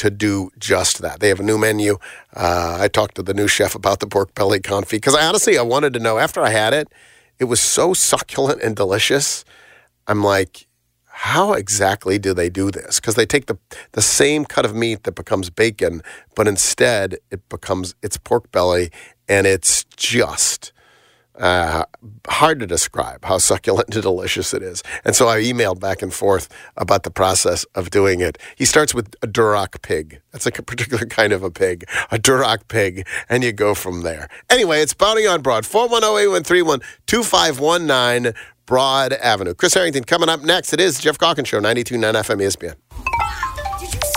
to do just that. They have a new menu. Uh, I talked to the new chef about the pork belly confit because I honestly I wanted to know after I had it, it was so succulent and delicious. I'm like, how exactly do they do this? Because they take the the same cut of meat that becomes bacon, but instead it becomes it's pork belly, and it's just uh, hard to describe how succulent and delicious it is. And so I emailed back and forth about the process of doing it. He starts with a Duroc pig. That's like a particular kind of a pig, a Duroc pig, and you go from there. Anyway, it's Bounty on Broad, 410-831-2519, Broad Avenue. Chris Herrington coming up next. It is Geoff Calkins Show, 92.9 FM ESPN.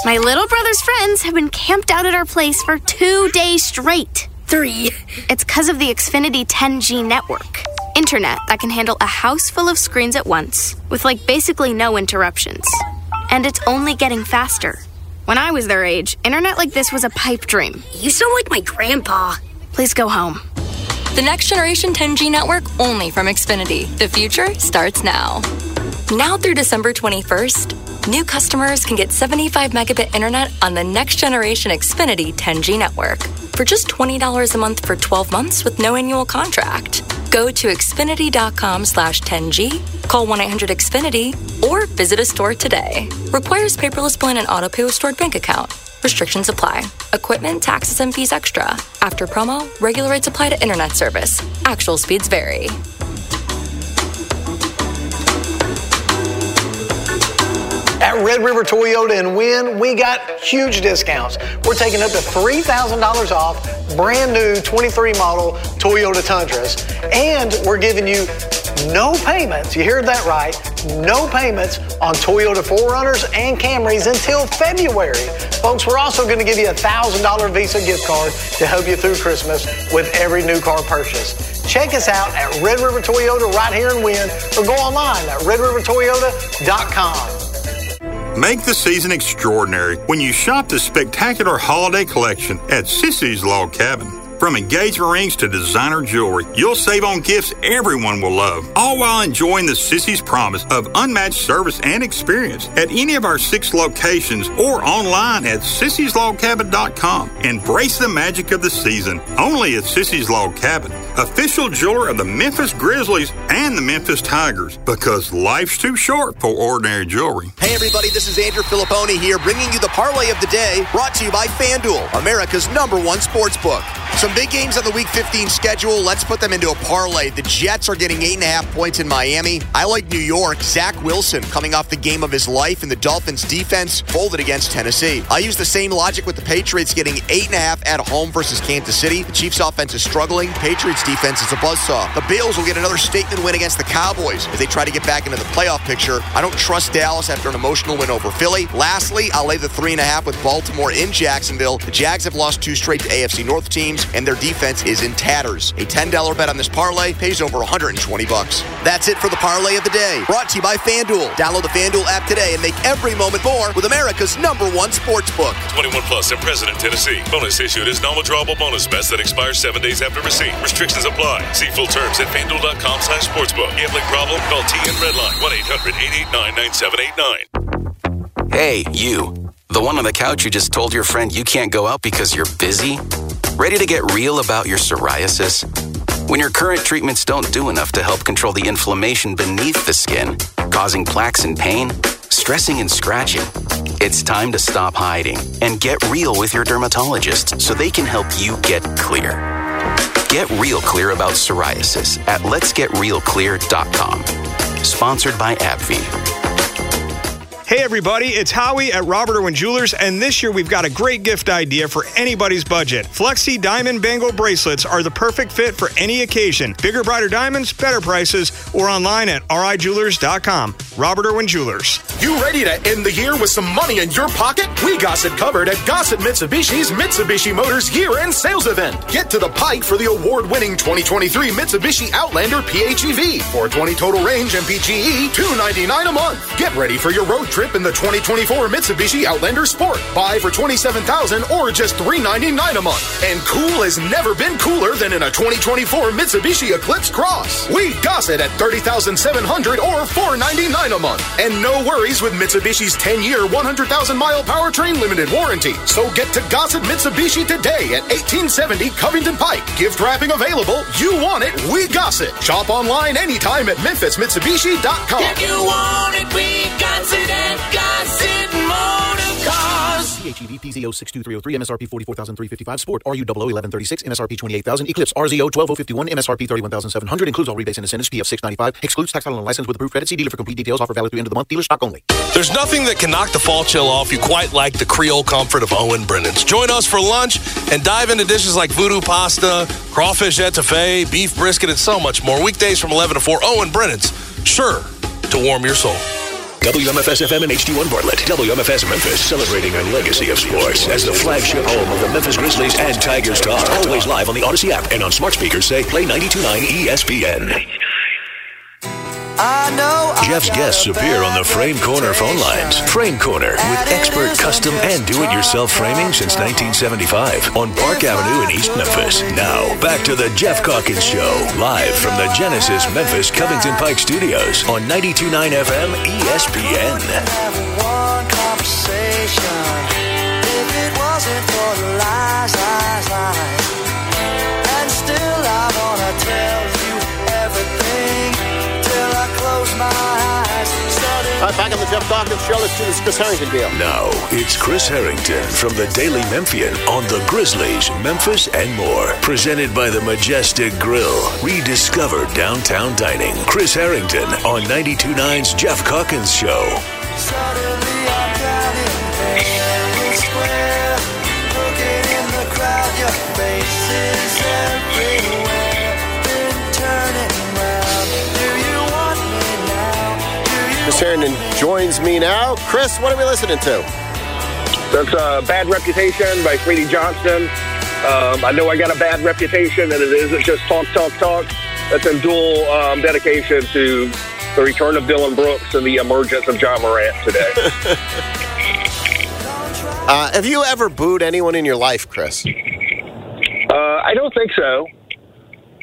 My little brother's friends have been camped out at our place for two days straight. Three. It's because of the Xfinity 10G network. Internet that can handle a house full of screens at once, with like basically no interruptions. And it's only getting faster. When I was their age, internet like this was a pipe dream. You sound like my grandpa. Please go home. The next generation 10G network only from Xfinity. The future starts now. Now through December 21st, new customers can get 75 megabit internet on the next generation Xfinity 10G network for just $20 a month for 12 months with no annual contract. Go to xfinity.com slash 10G, call 1-800-XFINITY, or visit a store today. Requires paperless plan and auto pay with stored bank account. Restrictions apply. Equipment, taxes, and fees extra. After promo, regular rates apply to internet service. Actual speeds vary. At Red River Toyota and Win, we got huge discounts. We're taking up to $3,000 off brand new 23 model Toyota Tundras. And we're giving you no payments. You heard that right. No payments on Toyota 4Runners and Camrys until February. Folks, we're also going to give you a $1,000 Visa gift card to help you through Christmas with every new car purchase. Check us out at Red River Toyota right here in Wynne or go online at redrivertoyota.com. Make the season extraordinary when you shop the spectacular holiday collection at Sissy's Log Cabin. From engagement rings to designer jewelry, you'll save on gifts everyone will love, all while enjoying the Sissy's promise of unmatched service and experience at any of our six locations or online at sissyslogcabin.com. Embrace the magic of the season only at Sissy's Log Cabin, official jeweler of the Memphis Grizzlies and the Memphis Tigers, because life's too short for ordinary jewelry. Hey everybody, this is Andrew Filipponi here, bringing you the parlay of the day, brought to you by FanDuel, America's number one sports book. Some big games on the Week 15 schedule. Let's put them into a parlay. The Jets are getting eight and a half points in Miami. I like New York. Zach Wilson coming off the game of his life, and the Dolphins defense folded against Tennessee. I use the same logic with the Patriots getting eight and a half at home versus Kansas City. The Chiefs' offense is struggling. Patriots' defense is a buzzsaw. The Bills will get another statement win against the Cowboys as they try to get back into the playoff picture. I don't trust Dallas after an emotional win over Philly. Lastly, I'll lay the three and a half with Baltimore in Jacksonville. The Jags have lost two straight to AFC North teams, and their defense is in tatters. A $10 bet on this parlay pays over 120 bucks. That's it for the parlay of the day. Brought to you by FanDuel. Download the FanDuel app today and make every moment more with America's number one sports book. 21 plus in President, Tennessee. Bonus issued is non-withdrawable bonus bets that expire seven days after receipt. Restrictions apply. See full terms at FanDuel.com slash sportsbook. Gambling problem? Call T TN Redline 1-800-889-9789. Hey, you. The one on the couch who just told your friend you can't go out because you're busy? Ready to get real about your psoriasis? When your current treatments don't do enough to help control the inflammation beneath the skin, causing plaques and pain, stressing and scratching, it's time to stop hiding and get real with your dermatologist so they can help you get clear. Get real clear about psoriasis at letsgetrealclear.com. Sponsored by AbbVie. Hey everybody, it's Howie at Robert Irwin Jewelers, and this year we've got a great gift idea for anybody's budget. Flexi Diamond Bangle bracelets are the perfect fit for any occasion. Bigger, brighter diamonds, better prices, or online at rijewelers.com. Robert Irwin Jewelers. You ready to end the year with some money in your pocket? We got it covered at Gossett Mitsubishi's Mitsubishi Motors year-end sales event. Get to the Pike for the award-winning 2023 Mitsubishi Outlander PHEV. 420 total range MPGE, 299 a month. Get ready for your road trip trip in the 2024 Mitsubishi Outlander Sport. Buy for 27000 or just 399 a month. And cool has never been cooler than in a 2024 Mitsubishi Eclipse Cross. We got it at 30700 or 499 a month. And no worries with Mitsubishi's 10-year, 100,000-mile powertrain limited warranty. So get to Gossett Mitsubishi today at 1870 Covington Pike. Gift wrapping available. You want it, we got it. Shop online anytime at memphismitsubishi.com. If you want it, we got it at Gossett Motor Cars. PHEV PZ06203 MSRP 44355 Sport RU 1136 MSRP 28000 Eclipse RZO 12051 MSRP 31700 includes all rebates and incentives PF 695 excludes tax title and license with approved credit see dealer for complete details offer valid through end of the month dealer stock only There's nothing that can knock the fall chill off you quite like the Creole comfort of Owen Brennan's. Join us for lunch and dive into dishes like voodoo pasta, crawfish etouffee, beef brisket, and so much more. Weekdays from 11 to 4. Owen Brennan's, sure to warm your soul. WMFS FM and HD1 Bartlett. WMFS Memphis, celebrating a legacy of sports as the flagship home of the Memphis Grizzlies and Tigers talk. Always live on the Odyssey app and on smart speakers say play 92.9 ESPN. Geoff's guests appear on the Frame Corner phone lines. Frame Corner with expert custom and do-it-yourself framing since 1975 on Park Avenue in East Memphis. Now, back to the Geoff Calkins Show, live from the Genesis Memphis Covington Pike Studios on 92.9 FM ESPN. All right, back on the Geoff Calkins Show. Let's do this Chris Herrington deal. Now, it's Chris Herrington from the Daily Memphian on the Grizzlies, Memphis, and more. Presented by the Majestic Grill. Rediscover downtown dining. Chris Herrington on 92.9's Geoff Calkins Show. Chris Herrington joins me now. Chris, what are we listening to? That's a bad reputation by Sweetie Johnston. Um, I know I got a bad reputation, and it isn't just talk, talk, talk. That's in dual um, dedication to the return of Dillon Brooks and the emergence of Ja Morant today. Uh, have you ever booed anyone in your life, Chris? uh, I don't think so,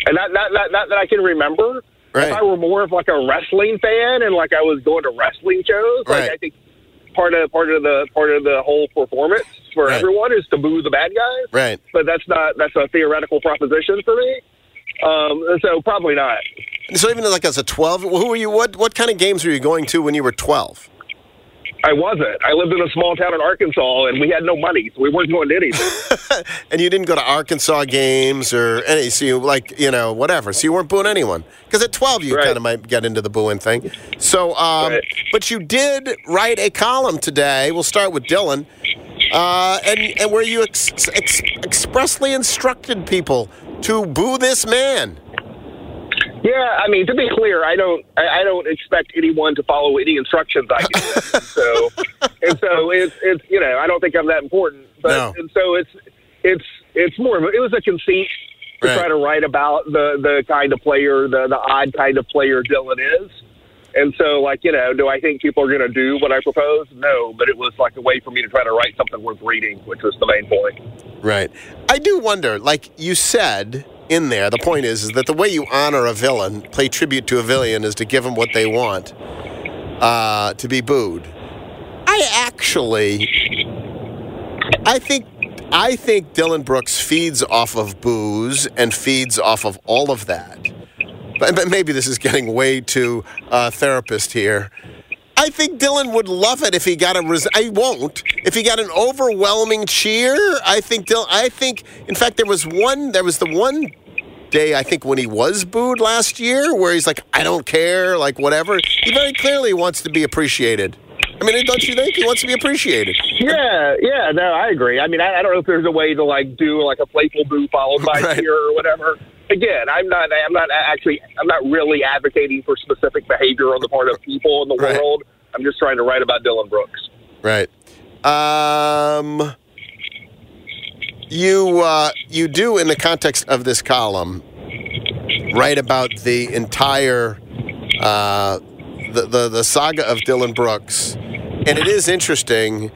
and not not not, not that I can remember. Right. If I were more of like a wrestling fan and like I was going to wrestling shows, like Right. I think part of part of the part of the whole performance for Right. everyone is to boo the bad guys. Right. but that's not that's a theoretical proposition for me. Um, so probably not. So even like as a 12, who were you? What what kind of games were you going to when you were 12? I wasn't. I lived in a small town in Arkansas, and we had no money, so we weren't going to anything. And you didn't go to Arkansas games or any, so you like, you know, whatever. So you weren't booing anyone. Because at 12, you kind of might get into the booing thing. So, um, but you did write a column today. We'll start with Dillon. Uh, and, and where you ex- ex- expressly instructed people to boo this man. Yeah, I mean, to be clear, I don't. I, don't expect anyone to follow any instructions I give. them. so, and so it's it's you know I don't think I'm that important. But No. and so it's it's it's more of a, it was a conceit to Right. try to write about the the kind of player, the the odd kind of player Dillon is. And so, like, you know, do I think people are going to do what I propose? No, but it was like a way for me to try to write something worth reading, which was the main point. Right. I do wonder, like you said in there, the point is, is that the way you honor a villain, pay tribute to a villain, is to give them what they want uh, to be booed. I actually, I think, I think Dillon Brooks feeds off of booze and feeds off of all of that. But, but maybe this is getting way too uh, therapist here. I think Dillon would love it if he got a. Res- I won't. If he got an overwhelming cheer, I think Dillon. I think, in fact, there was one. There was the one day I think when he was booed last year, where he's like, "I don't care," like whatever. He very clearly wants to be appreciated. I mean, don't you think he wants to be appreciated? Yeah, yeah, no, I agree. I mean, I, I don't know if there's a way to like do like a playful boo followed by Right. cheer or whatever. Again, I'm not. I'm not actually. I'm not really advocating for specific behavior on the part of people in the Right. world. I'm just trying to write about Dillon Brooks. Right. Um, you uh, you do in the context of this column write about the entire uh, the, the the saga of Dillon Brooks and it is interesting.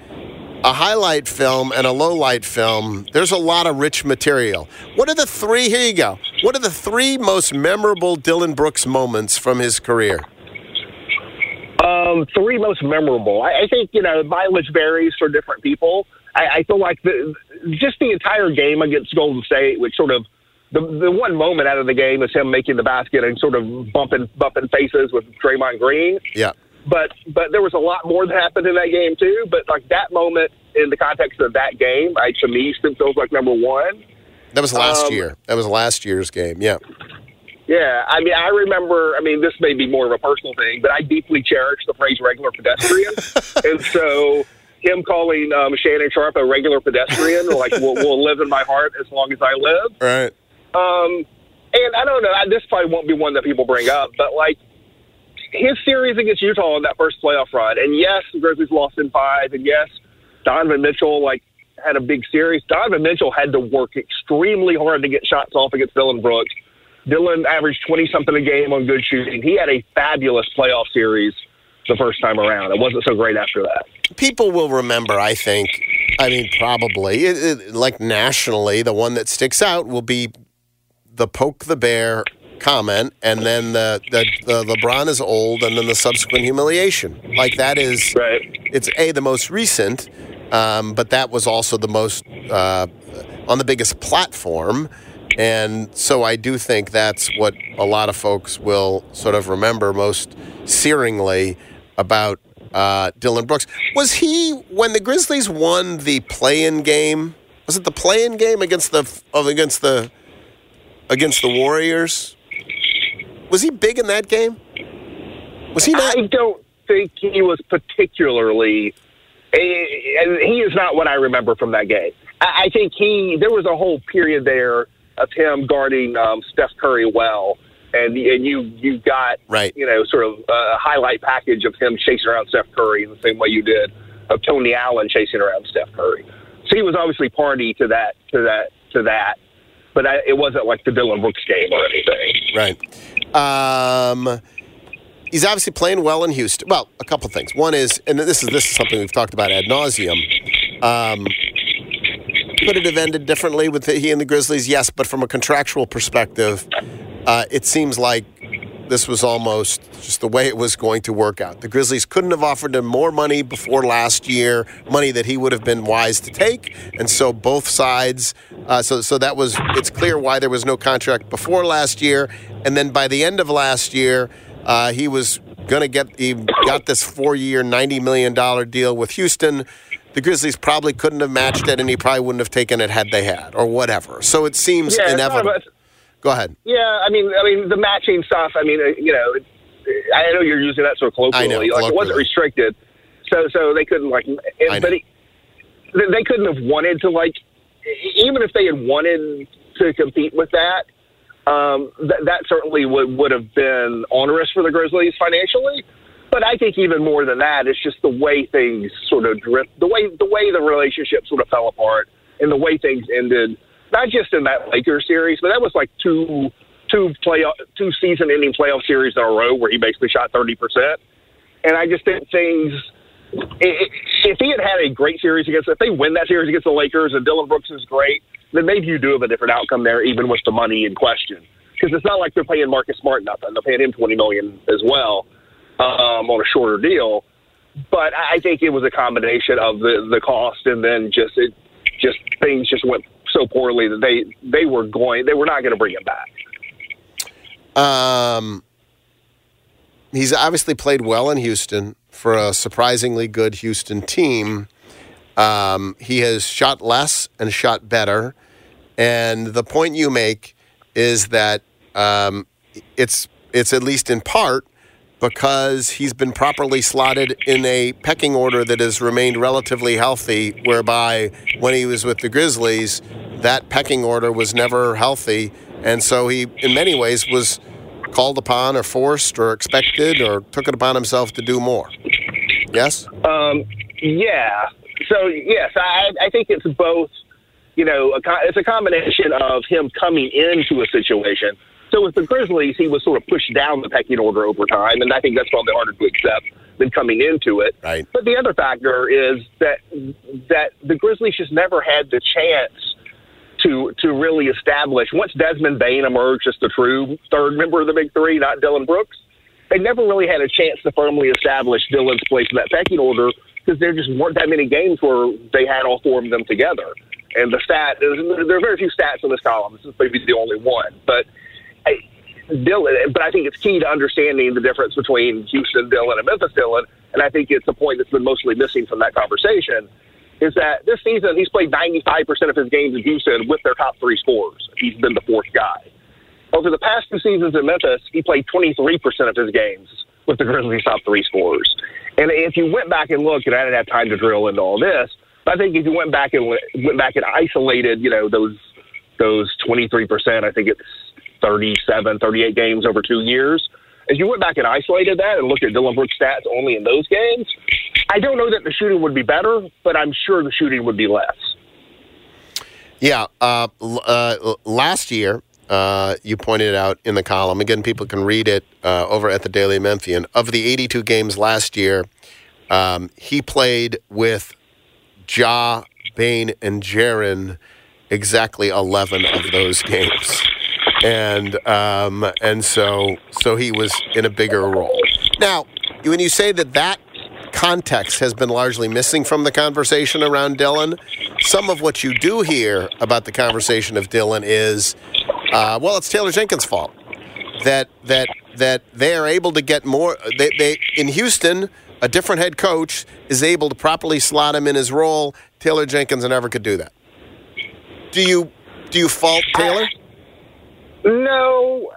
A highlight film and a low light film, there's a lot of rich material. What are the three? Here you go. What are the three most memorable Dillon Brooks moments from his career? Um, three most memorable. I, I think you know mileage varies for different people. I, I feel like the just the entire game against Golden State, which sort of the the one moment out of the game is him making the basket and sort of bumping bumping faces with Draymond Green. Yeah. But but there was a lot more that happened in that game too. But like that moment in the context of that game, I to me still feels like number one. That was last Um, year. That was last year's game. Yeah. Yeah, I mean, I remember. I mean, this may be more of a personal thing, but I deeply cherish the phrase "regular pedestrian," and so him calling um, Shannon Sharpe a regular pedestrian, like, will, will live in my heart as long as I live. Right. Um, and I don't know. I- This probably won't be one that people bring up, but like his series against Utah in that first playoff run, and yes, the Grizzlies lost in five, and yes, Donovan Mitchell like had a big series. Donovan Mitchell had to work extremely hard to get shots off against Dillon Brooks. Dillon averaged twenty something a game on good shooting. He had a fabulous playoff series the first time around. It wasn't so great after that. People will remember, I think, I mean, probably, it, it, like nationally, the one that sticks out will be the poke the bear comment and then the, the, the LeBron is old and then the subsequent humiliation. Like that is, right. it's A, the most recent, um, but that was also the most, uh, on the biggest platform. And so I do think that's what a lot of folks will sort of remember most searingly about uh, Dillon Brooks. Was he when the Grizzlies won the play-in game? Was it the play-in game against the against the against the Warriors? Was he big in that game? Was he not? I don't think he was particularly. Eh, And he is not what I remember from that game. I I think he there was a whole period there of him guarding um, Steph Curry well, and and you you got right. you know sort of a highlight package of him chasing around Steph Curry in the same way you did of Tony Allen chasing around Steph Curry. So he was obviously party to that to that to that, but I, it wasn't like the Dillon Brooks game or anything. Right. Um, he's obviously playing well in Houston. Well, a couple things. One is, and this is this is something we've talked about ad nauseum. Um, could it have ended differently with he and the Grizzlies? Yes, but from a contractual perspective, uh, it seems like this was almost just the way it was going to work out. The Grizzlies couldn't have offered him more money before last year, money that he would have been wise to take, and so both sides. Uh, so, so that was it's clear why there was no contract before last year, and then by the end of last year, uh, he was going to get he got this four-year, ninety million dollar deal with Houston. The Grizzlies probably couldn't have matched it, and he probably wouldn't have taken it had they had, or whatever. So it seems Yeah, inevitable. about- Go ahead. Yeah, I mean, I mean the matching stuff. I mean, uh, you know, I know you're using that sort of colloquially. I know, like it wasn't restricted, so so they couldn't like. I It, know. but it, they couldn't have wanted to like, even if they had wanted to compete with that. Um, that that certainly would would have been onerous for the Grizzlies financially. But I think even more than that, it's just the way things sort of drift, the way the way the relationship sort of fell apart, and the way things ended. Not just in that Lakers series, but that was like two two playoff two season ending playoff series in a row where he basically shot thirty percent. And I just think things. If he had had a great series against, if they win that series against the Lakers and Dillon Brooks is great, then maybe you do have a different outcome there, even with the money in question. Because it's not like they're paying Marcus Smart nothing; they're paying him twenty million as well um, on a shorter deal. But I think it was a combination of the the cost and then just it just things just went so poorly that they they were going they were not going to bring him back. Um, he's obviously played well in Houston for a surprisingly good Houston team. Um, he has shot less and shot better. And the point you make is that um, it's it's at least in part because he's been properly slotted in a pecking order that has remained relatively healthy, whereby when he was with the Grizzlies, that pecking order was never healthy. And so he, in many ways, was called upon or forced or expected or took it upon himself to do more. Yes? Um, yeah. So yes, I, I think it's both. You know, a, it's a combination of him coming into a situation. So with the Grizzlies, he was sort of pushed down the pecking order over time, and I think that's probably harder to accept than coming into it. Right. But the other factor is that that the Grizzlies just never had the chance to to really establish once Desmond Bane emerged as the true third member of the big three, not Dillon Brooks. They never really had a chance to firmly establish Dillon's place in that pecking order because there just weren't that many games where they had all four of them together. And the stat, there are very few stats in this column. This is maybe the only one, but. I, Dillon, but I think it's key to understanding the difference between Houston Dillon and Memphis Dillon, and I think it's a point that's been mostly missing from that conversation. Is that this season he's played 95% of his games in Houston with their top three scorers. He's been the fourth guy. Over the past two seasons in Memphis, he played 23% of his games with the Grizzlies' top three scorers. And if you went back and looked, and I didn't have time to drill into all this, but I think if you went back and went back and isolated, you know, those those 23%, I think it's 37, 38 games over two years. As you went back and isolated that and looked at Dillon Brooks' stats only in those games, I don't know that the shooting would be better, but I'm sure the shooting would be less. Yeah. Uh, uh, last year, uh, you pointed out in the column, again, people can read it uh, over at the Daily Memphian. Of the 82 games last year, um, he played with Ja, Bane, and Jaren exactly 11 of those games and um, and so so he was in a bigger role. Now, when you say that that context has been largely missing from the conversation around Dillon, some of what you do hear about the conversation of Dillon is, uh, well, it's Taylor Jenkins' fault that that that they are able to get more. They, they in Houston. A different head coach is able to properly slot him in his role. Taylor Jenkins never could do that. Do you do you fault Taylor? No,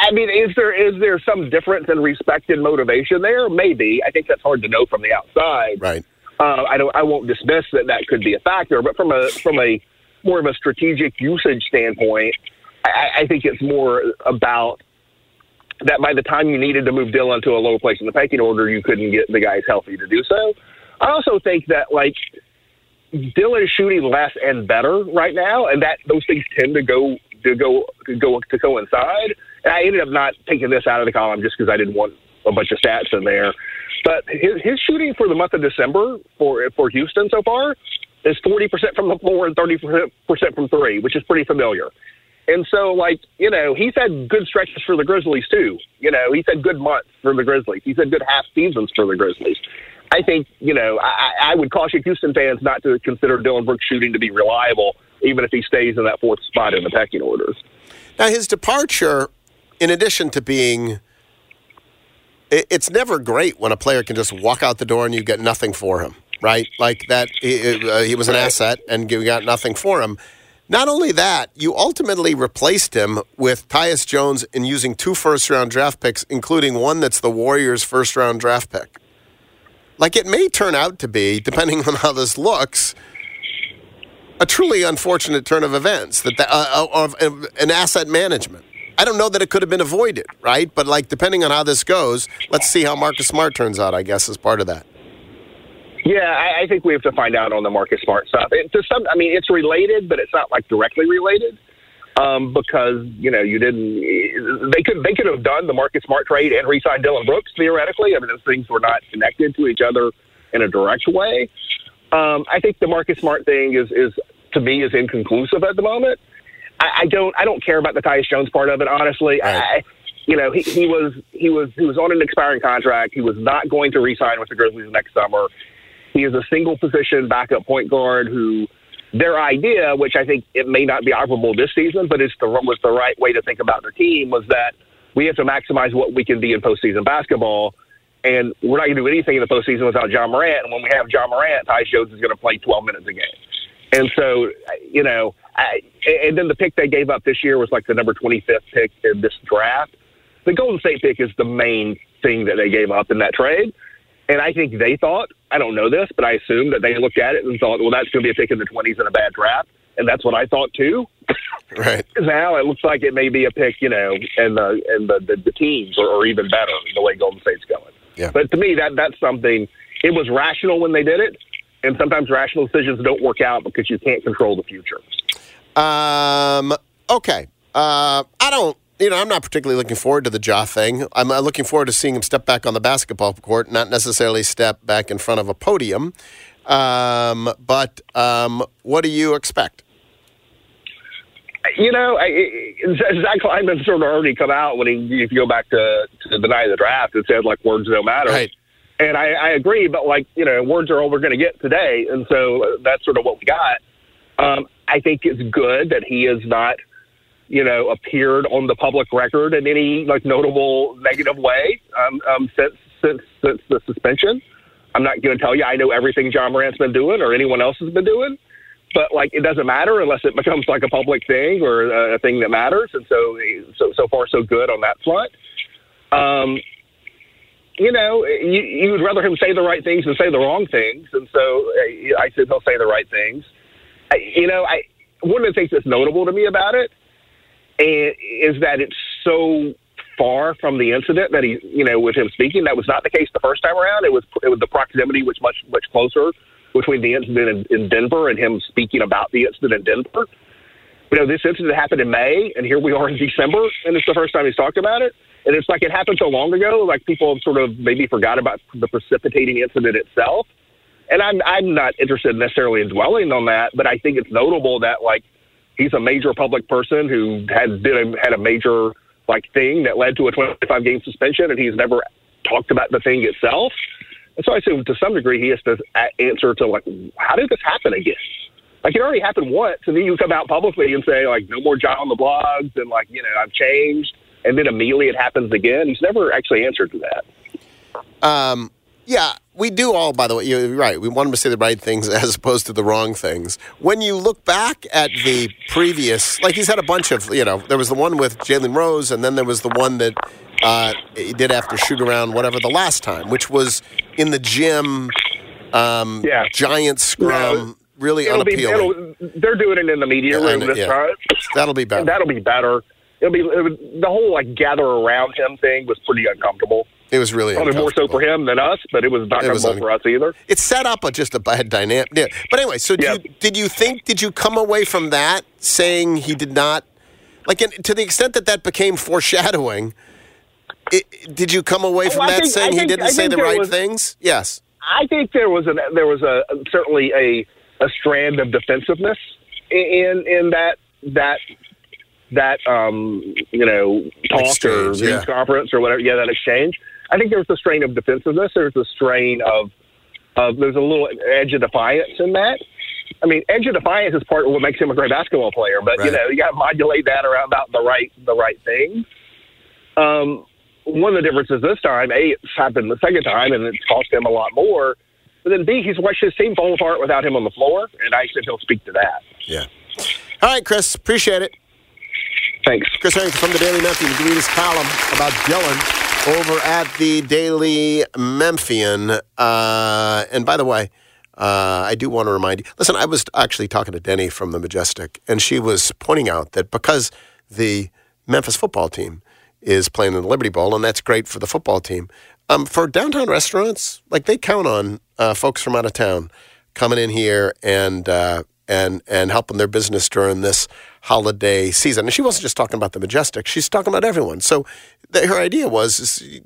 I mean, is there is there some difference in respect and motivation there? Maybe. I think that's hard to know from the outside. Right. Uh, I don't. I won't dismiss that that could be a factor, but from a from a more of a strategic usage standpoint, I, I think it's more about that by the time you needed to move Dillon to a lower place in the pecking order, you couldn't get the guys healthy to do so. I also think that like Dillon is shooting less and better right now, and that those things tend to go to go to go to coincide. And I ended up not taking this out of the column just because I didn't want a bunch of stats in there. But his, his shooting for the month of December for for Houston so far is forty percent from the floor and thirty percent from three, which is pretty familiar. And so, like you know, he's had good stretches for the Grizzlies too. You know, he's had good months for the Grizzlies. He's had good half seasons for the Grizzlies. I think you know I, I would caution Houston fans not to consider Dillon Brooks shooting to be reliable even if he stays in that fourth spot in the pecking orders. Now, his departure, in addition to being, it's never great when a player can just walk out the door and you get nothing for him, right? Like that, he, uh, he was an asset and you got nothing for him. Not only that, you ultimately replaced him with Tyus Jones in using two first round draft picks, including one that's the Warriors' first round draft pick. Like it may turn out to be, depending on how this looks, a truly unfortunate turn of events that the, uh, uh of an asset management. I don't know that it could have been avoided, right? But like depending on how this goes, let's see how Marcus Smart turns out. I guess as part of that. Yeah, I, I think we have to find out on the Marcus Smart stuff. It, to some, I mean, it's related, but it's not like directly related um, because you know you didn't. They could they could have done the Marcus Smart trade and re-signed Dillon Brooks theoretically. I mean, those things were not connected to each other in a direct way. Um, I think the Marcus Smart thing is is to me is inconclusive at the moment. I, I don't I don't care about the Tyus Jones part of it honestly. Right. I, you know, he, he was he was he was on an expiring contract. He was not going to re-sign with the Grizzlies next summer. He is a single position backup point guard who their idea, which I think it may not be operable this season, but it's the was the right way to think about their team was that we have to maximize what we can be in postseason basketball. And we're not going to do anything in the postseason without Ja Morant. And when we have Ja Morant, Tyus Jones is going to play 12 minutes a game. And so, you know, I, and then the pick they gave up this year was like the number 25th pick in this draft. The Golden State pick is the main thing that they gave up in that trade. And I think they thought, I don't know this, but I assume that they looked at it and thought, well, that's going to be a pick in the 20s and a bad draft. And that's what I thought too. Right. now it looks like it may be a pick, you know, and the and the, the, the teams are, are even better the way Golden State's going. Yeah. But to me, that that's something. It was rational when they did it, and sometimes rational decisions don't work out because you can't control the future. Um. Okay. Uh, I don't you know, I'm not particularly looking forward to the Ja thing. I'm uh, looking forward to seeing him step back on the basketball court, not necessarily step back in front of a podium. Um, but um, what do you expect? You know, I, I- Zach Kleinman sort of already come out when he, if you go back to, to the night of the draft, it said like words don't matter. Right. And I, I agree, but like you know, words are all we're going to get today, and so that's sort of what we got. Um, I think it's good that he is not, you know, appeared on the public record in any like notable negative way um, um, since since since the suspension. I'm not going to tell you I know everything Ja Morant's been doing or anyone else has been doing, but like it doesn't matter unless it becomes like a public thing or a thing that matters. And so, so so far so good on that front. Um, you know, you, you would rather him say the right things than say the wrong things, and so I said he'll say the right things. I, you know, I one of the things that's notable to me about it is that it's so far from the incident that he, you know, with him speaking. That was not the case the first time around. It was it was the proximity was much much closer between the incident in, in Denver and him speaking about the incident in Denver. You know, this incident happened in May, and here we are in December, and it's the first time he's talked about it. And it's like it happened so long ago, like people have sort of maybe forgot about the precipitating incident itself. And I'm I'm not interested necessarily in dwelling on that, but I think it's notable that like he's a major public person who had did a, had a major like thing that led to a 25 game suspension, and he's never talked about the thing itself. And so I assume to some degree he has to answer to like, how did this happen again? Like it already happened once, and then you come out publicly and say like, no more John on the blogs, and like you know I've changed, and then immediately it happens again. He's never actually answered to that. Um, yeah, we do all, by the way, you're right. We want him to say the right things as opposed to the wrong things. When you look back at the previous, like he's had a bunch of, you know, there was the one with Jalen Rose, and then there was the one that uh, he did after shoot around, whatever, the last time, which was in the gym, um, Yeah. giant scrum, really It'll unappealing. it'll, they're doing it in the media Yeah, room this yeah. time. That'll be better. That'll be better. It'll be it would, the whole like gather around him thing was pretty uncomfortable. It was really Probably more so for him than us, but it was not It was comfortable un- for us either. It set up a, just a bad dynamic. Yeah. But anyway, so did, you, did you think, did you come away from that saying he did not, like in, to the extent that that became foreshadowing, it, did you come away Oh, from I that think- saying I he didn't say the right was- things? Yes. I think there was a there was a certainly a a strand of defensiveness in in that that that um you know talk or Exchange, news yeah. conference or whatever yeah that exchange. I think there was a strain of defensiveness. There's a strain of of there's a little edge of defiance in that. I mean, edge of defiance is part of what makes him a great basketball player, but you know you got to modulate that around about the right the right things. Um, one of the differences this time, A, it's happened the second time and it's cost him a lot more. But then B, he's watched his team fall apart without him on the floor, and I said he'll speak to that. Yeah. All right, Chris, appreciate it. Thanks. Chris Herrington from the Daily Memphian. You can read his column about Dillon over at the Daily Memphian. Uh, and by the way, uh, I do want to remind you listen, I was actually talking to Denny from the Majestic, and she was pointing out that because the Memphis football team is playing in the Liberty Bowl, and that's great for the football team. Um, for downtown restaurants, like they count on uh, folks from out of town coming in here and uh, and and helping their business during this holiday season. And she wasn't just talking about the Majestic; she's talking about everyone. So the, her idea was is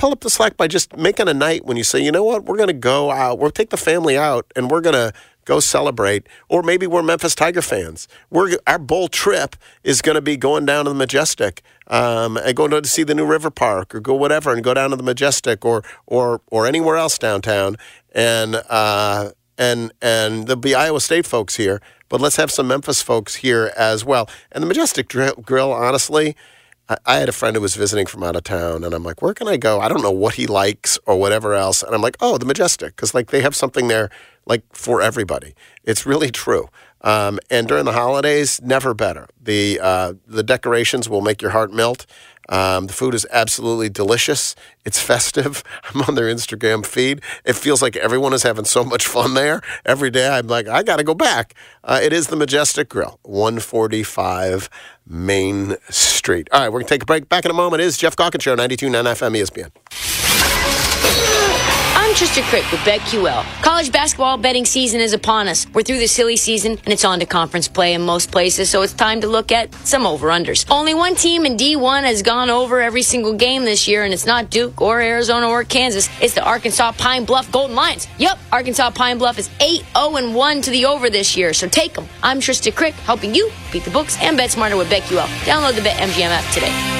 pull up the slack by just making a night when you say, you know what, we're going to go out, we'll take the family out, and we're going to go celebrate. Or maybe we're Memphis Tiger fans. We're our bowl trip is going to be going down to the Majestic um, and going to see the new River Park or go whatever and go down to the Majestic or or or anywhere else downtown and uh, and and there'll be Iowa State folks here, but let's have some Memphis folks here as well. And the Majestic Grill, honestly. I- had a friend who was visiting from out of town, and I'm like, where can I go? I don't know what he likes or whatever else. And I'm like, oh, the Majestic, because like they have something there like for everybody. It's really true. Um, and during the holidays, never better. The uh, the decorations will make your heart melt. Um, the food is absolutely delicious. It's festive. I'm on their Instagram feed. It feels like everyone is having so much fun there. Every day I'm like, I got to go back. Uh, it is the Majestic Grill, 145 Main Street. All right, we're going to take a break. Back in a moment is Geoff Show, 92.9 FM ESPN. Trysta Krick with BetQL. College basketball betting season is upon us. We're through the silly season and it's on to conference play in most places, so it's time to look at some over-unders. Only one team in D1 has gone over every single game this year, and it's not Duke or Arizona or Kansas. It's the Arkansas Pine Bluff Golden Lions. Yep, Arkansas Pine Bluff is 8-0-1 to the over this year, so take them. I'm Trysta Krick, helping you beat the books and bet smarter with BetQL. Download the BetMGM app today.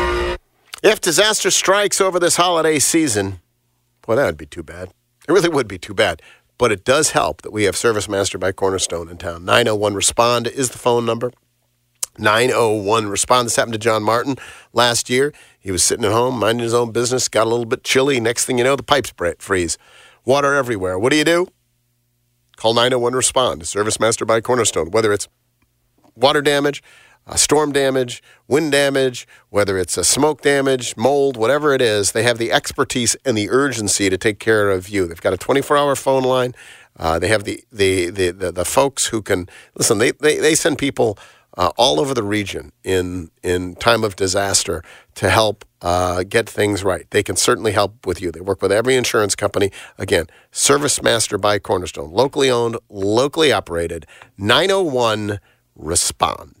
If disaster strikes over this holiday season, boy, that would be too bad. It really would be too bad. But it does help that we have Service Master by Cornerstone in town. 901 Respond is the phone number. 901 Respond. This happened to John Martin last year. He was sitting at home, minding his own business, got a little bit chilly. Next thing you know, the pipes freeze. Water everywhere. What do you do? Call 901 Respond. Service Master by Cornerstone. Whether it's water damage, uh, storm damage, wind damage, whether it's a smoke damage, mold, whatever it is, they have the expertise and the urgency to take care of you. They've got a 24 hour phone line. Uh, they have the, the, the, the, the folks who can listen, they, they, they send people uh, all over the region in, in time of disaster to help uh, get things right. They can certainly help with you. They work with every insurance company. Again, Service Master by Cornerstone, locally owned, locally operated, 901 Respond.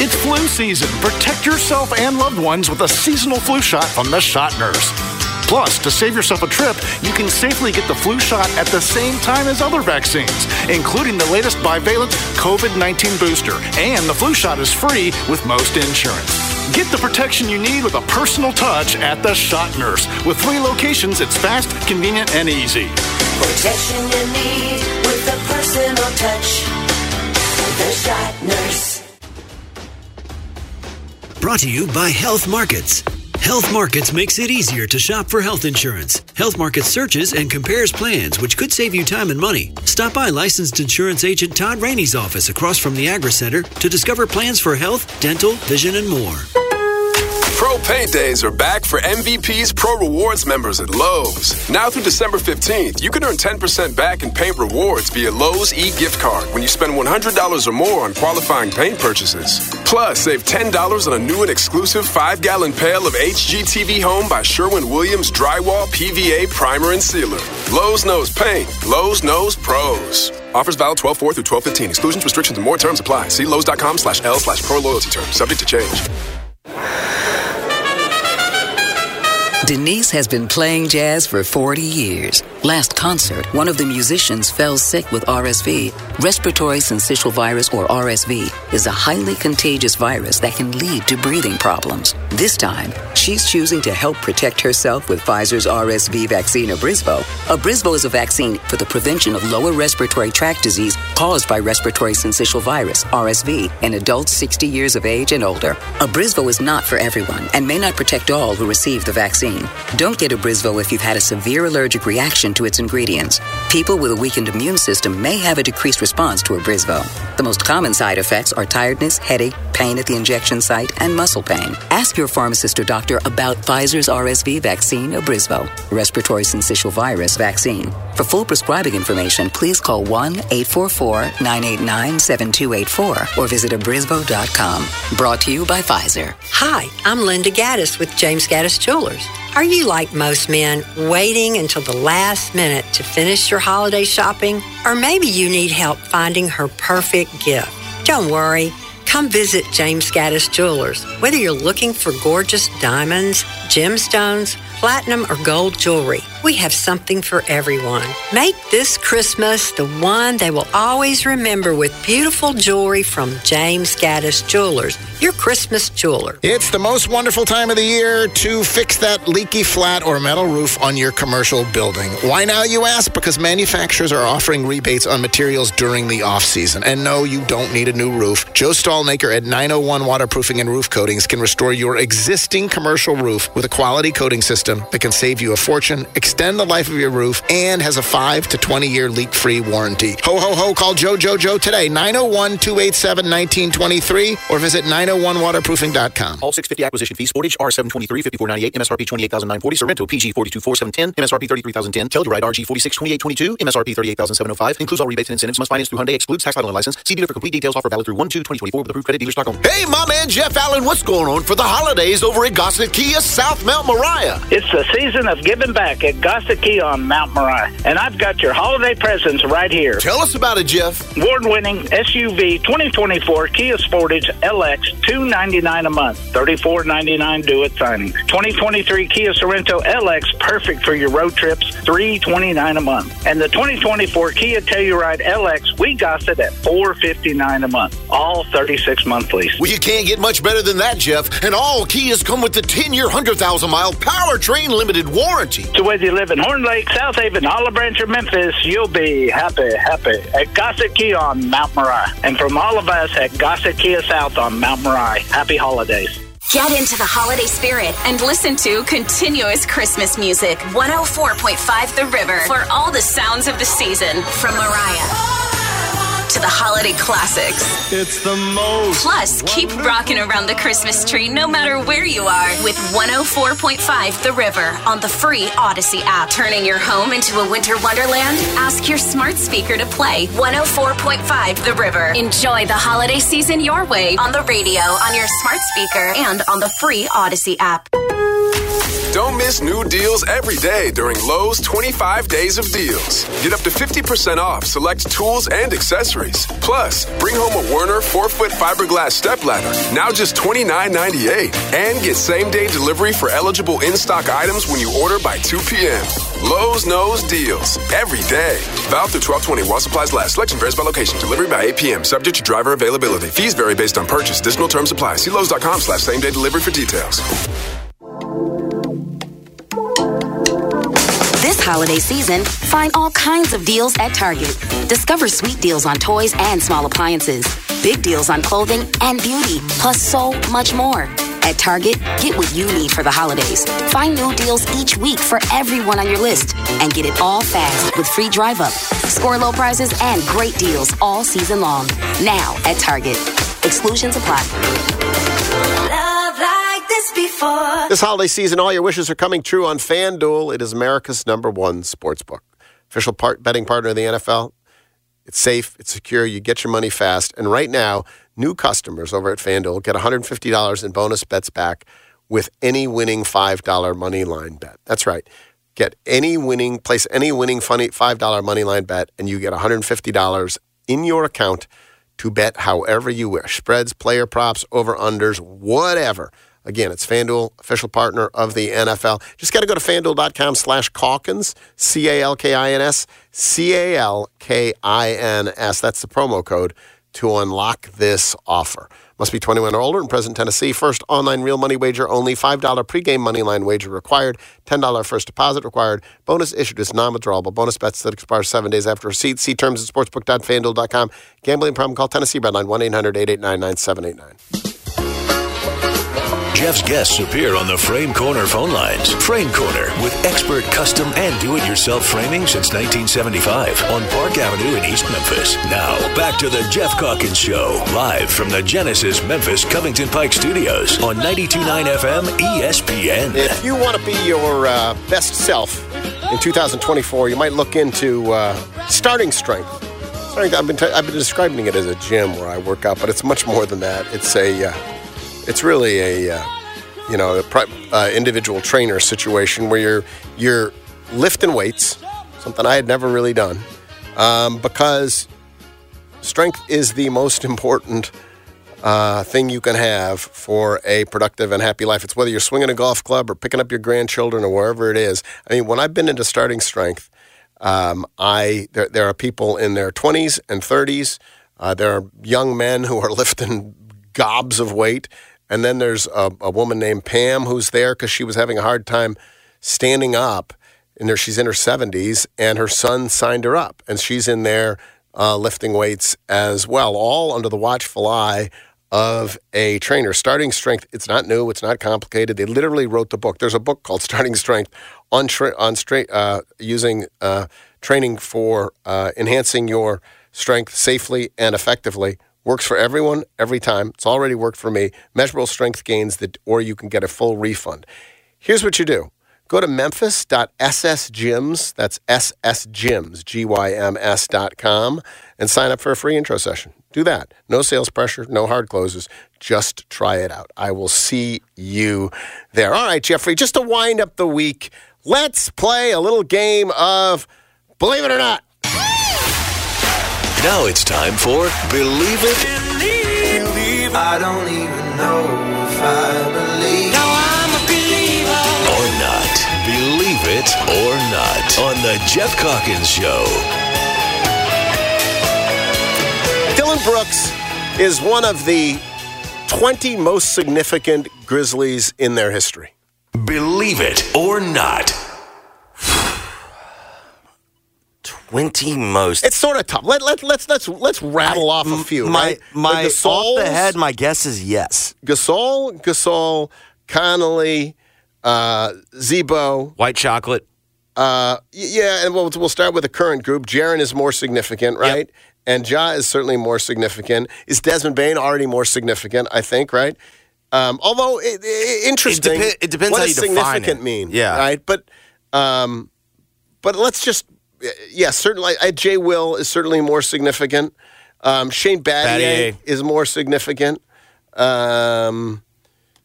It's flu season. Protect yourself and loved ones with a seasonal flu shot from the Shot Nurse. Plus, to save yourself a trip, you can safely get the flu shot at the same time as other vaccines, including the latest bivalent COVID 19 booster. And the flu shot is free with most insurance. Get the protection you need with a personal touch at the Shot Nurse. With three locations, it's fast, convenient, and easy. Protection you need with a personal touch. The Shot Nurse. Brought to you by Health Markets. Health Markets makes it easier to shop for health insurance. Health Markets searches and compares plans, which could save you time and money. Stop by licensed insurance agent Todd Rainey's office across from the Agri Center to discover plans for health, dental, vision, and more. Pro Pay Days are back for MVP's Pro Rewards members at Lowe's. Now through December 15th, you can earn 10% back in paint rewards via Lowe's e-gift card when you spend $100 or more on qualifying paint purchases. Plus, save $10 on a new and exclusive 5-gallon pail of HGTV Home by Sherwin-Williams Drywall PVA Primer and Sealer. Lowe's knows paint. Lowe's knows pros. Offers valid 12-4 through 12-15. Exclusions, restrictions, and more terms apply. See Lowe's.com slash L slash pro loyalty terms. Subject to change. Denise has been playing jazz for 40 years. Last concert, one of the musicians fell sick with RSV. Respiratory syncytial virus, or RSV, is a highly contagious virus that can lead to breathing problems. This time, she's choosing to help protect herself with Pfizer's RSV vaccine, Abrysvo. Abrysvo is a vaccine for the prevention of lower respiratory tract disease caused by respiratory syncytial virus, RSV, in adults 60 years of age and older. Abrysvo is not for everyone and may not protect all who receive the vaccine. Don't get a Abrysvo if you've had a severe allergic reaction to its ingredients. People with a weakened immune system may have a decreased response to a Abrysvo. The most common side effects are tiredness, headache, pain at the injection site, and muscle pain. Ask your pharmacist or doctor about Pfizer's RSV vaccine, Abrysvo, respiratory syncytial virus vaccine. For full prescribing information, please call 1 844 989 7284 or visit abrisvo.com. Brought to you by Pfizer. Hi, I'm Linda Gaddis with James Gaddis Jewelers. Are you like most men, waiting until the last minute to finish your holiday shopping? Or maybe you need help finding her perfect gift. Don't worry. Come visit James Gaddis Jewelers. Whether you're looking for gorgeous diamonds, gemstones, platinum, or gold jewelry. We have something for everyone. Make this Christmas the one they will always remember with beautiful jewelry from James Gaddis Jewelers, your Christmas jeweler. It's the most wonderful time of the year to fix that leaky flat or metal roof on your commercial building. Why now, you ask? Because manufacturers are offering rebates on materials during the off season. And no, you don't need a new roof. Joe Stallmaker at 901 Waterproofing and Roof Coatings can restore your existing commercial roof with a quality coating system that can save you a fortune, the life of your roof, and has a 5 to 20 year leak free warranty. Ho, ho, ho, call Joe Joe Joe today, 901 287 1923, or visit 901waterproofing.com. All 650 acquisition fees, Sportage R723, 5498, MSRP 28940, Sorento PG 424,710, MSRP 33010, Telluride RG 462822, MSRP 38705, includes all rebates and incentives, must finance through Hyundai, excludes tax title and license. See dealer for complete details, offer valid through 1 2 2024 with approved credit dealer Stockholm. Hey, my man Jeff Allen, what's going on for the holidays over at Gossett Kia South Mount Moriah? It's the season of giving back at Gossett Kia on Mount Moriah, and I've got your holiday presents right here. Tell us about it, Jeff. Award-winning SUV 2024 Kia Sportage LX, two ninety nine a month, thirty four ninety nine due at signing. 2023 Kia Sorento LX, perfect for your road trips, three twenty nine a month, and the 2024 Kia Telluride LX, we got it at four fifty nine a month, all 36 month lease. Well, you can't get much better than that, Jeff. And all Kias come with the 10 year, 100,000 mile powertrain limited warranty. So whether you live in Horn Lake, South Haven, Olive Branch, or Memphis, you'll be happy, happy at Gossett Kia on Mount Moriah. And from all of us at Gossett Kia South on Mount Moriah, happy holidays. Get into the holiday spirit and listen to continuous Christmas music. 104.5 The River for all the sounds of the season from Mariah to the holiday classics. It's the most. Plus, keep rocking around the Christmas tree no matter where you are with 104.5 The River on the free Audacy app. Turning your home into a winter wonderland? Ask your smart speaker to play 104.5 The River. Enjoy the holiday season your way on the radio, on your smart speaker, and on the free Audacy app. Don't miss new deals every day during Lowe's 25 Days of Deals. Get up to 50% off select tools and accessories. Plus, bring home a Werner 4 foot fiberglass stepladder, now just $29.98. And get same day delivery for eligible in stock items when you order by 2 p.m. Lowe's knows deals every day. Valid through 1220 while supplies last. Selection varies by location. Delivery by 8 p.m. Subject to driver availability. Fees vary based on purchase. Additional terms apply. See Lowe's.com slash same day delivery for details. Holiday season, find all kinds of deals at Target. Discover sweet deals on toys and small appliances, big deals on clothing and beauty, plus so much more. At Target, get what you need for the holidays. Find new deals each week for everyone on your list and get it all fast with free drive up. Score low prizes and great deals all season long. Now at Target. Exclusions apply. Before. This holiday season, all your wishes are coming true on FanDuel. It is America's number one sports book. Official part, betting partner of the NFL. It's safe, it's secure, you get your money fast. And right now, new customers over at FanDuel get $150 in bonus bets back with any winning $5 money line bet. That's right. Get any winning, place any winning funny $5 money line bet, and you get $150 in your account to bet however you wish. Spreads, player props, over unders, whatever. Again, it's FanDuel, official partner of the NFL. Just got to go to fanduel.com slash Calkins, C A L K I N S, C A L K I N S. That's the promo code to unlock this offer. Must be 21 or older in present Tennessee. First online real money wager only. $5 pregame money line wager required. $10 first deposit required. Bonus issued is non-withdrawable. Bonus bets that expire seven days after receipt. See terms at sportsbook.fanduel.com. Gambling problem? Call Tennessee Redline 1-800-889-9789. Geoff's guests appear on the Frame Corner phone lines. Frame Corner with expert custom and do-it-yourself framing since 1975 on Park Avenue in East Memphis. Now, back to the Geoff Calkins Show, live from the Genesis Memphis Covington Pike Studios on 92.9 FM ESPN. If you want to be your uh, best self in 2024, you might look into uh, starting strength. I've been t- I've been describing it as a gym where I work out, but it's much more than that. It's a uh, it's really a uh, you know a pri- uh, individual trainer situation where you're you're lifting weights, something I had never really done, um, because strength is the most important uh, thing you can have for a productive and happy life. It's whether you're swinging a golf club or picking up your grandchildren or wherever it is. I mean, when I've been into starting strength, um, I there, there are people in their 20s and 30s. Uh, there are young men who are lifting gobs of weight, and then there's a, a woman named Pam who's there because she was having a hard time standing up. And there, she's in her 70s, and her son signed her up, and she's in there uh, lifting weights as well, all under the watchful eye of a trainer. Starting Strength, it's not new, it's not complicated. They literally wrote the book. There's a book called Starting Strength on tra- on uh, using uh, training for uh, enhancing your strength safely and effectively. Works for everyone every time. It's already worked for me. Measurable strength gains that, or you can get a full refund. Here's what you do. Go to memphis.ssgyms, that's ssgyms, G-Y-M-S dot com, and sign up for a free intro session. Do that. No sales pressure, no hard closes. Just try it out. I will see you there. All right, Jeffrey, just to wind up the week, let's play a little game of Believe It or Not. Now it's time for Believe It I don't even know if I believe. Now I'm a believer. or Not. Believe It or Not on The Geoff Calkins Show. Dillon Brooks is one of the 20 most significant Grizzlies in their history. Believe It or Not. 20 most. It's sort of tough. Let, let, let's, let's, let's rattle off a few. My, right? my the off the head, my guess is yes. Gasol, Gasol, Conley, uh, Zebo. White chocolate. Uh, yeah, and we'll, we'll start with the current group. Jaren is more significant, right? And Ja is certainly more significant. Is Desmond Bane already more significant, I think, right? Um, although, it, it, interesting. depe- it depends what how does you define significant it. mean? Yeah. Right? But, um, but let's just, yeah, certainly, uh, Jay Will is certainly more significant. Um, Shane Battier, Battier. is more significant. Um,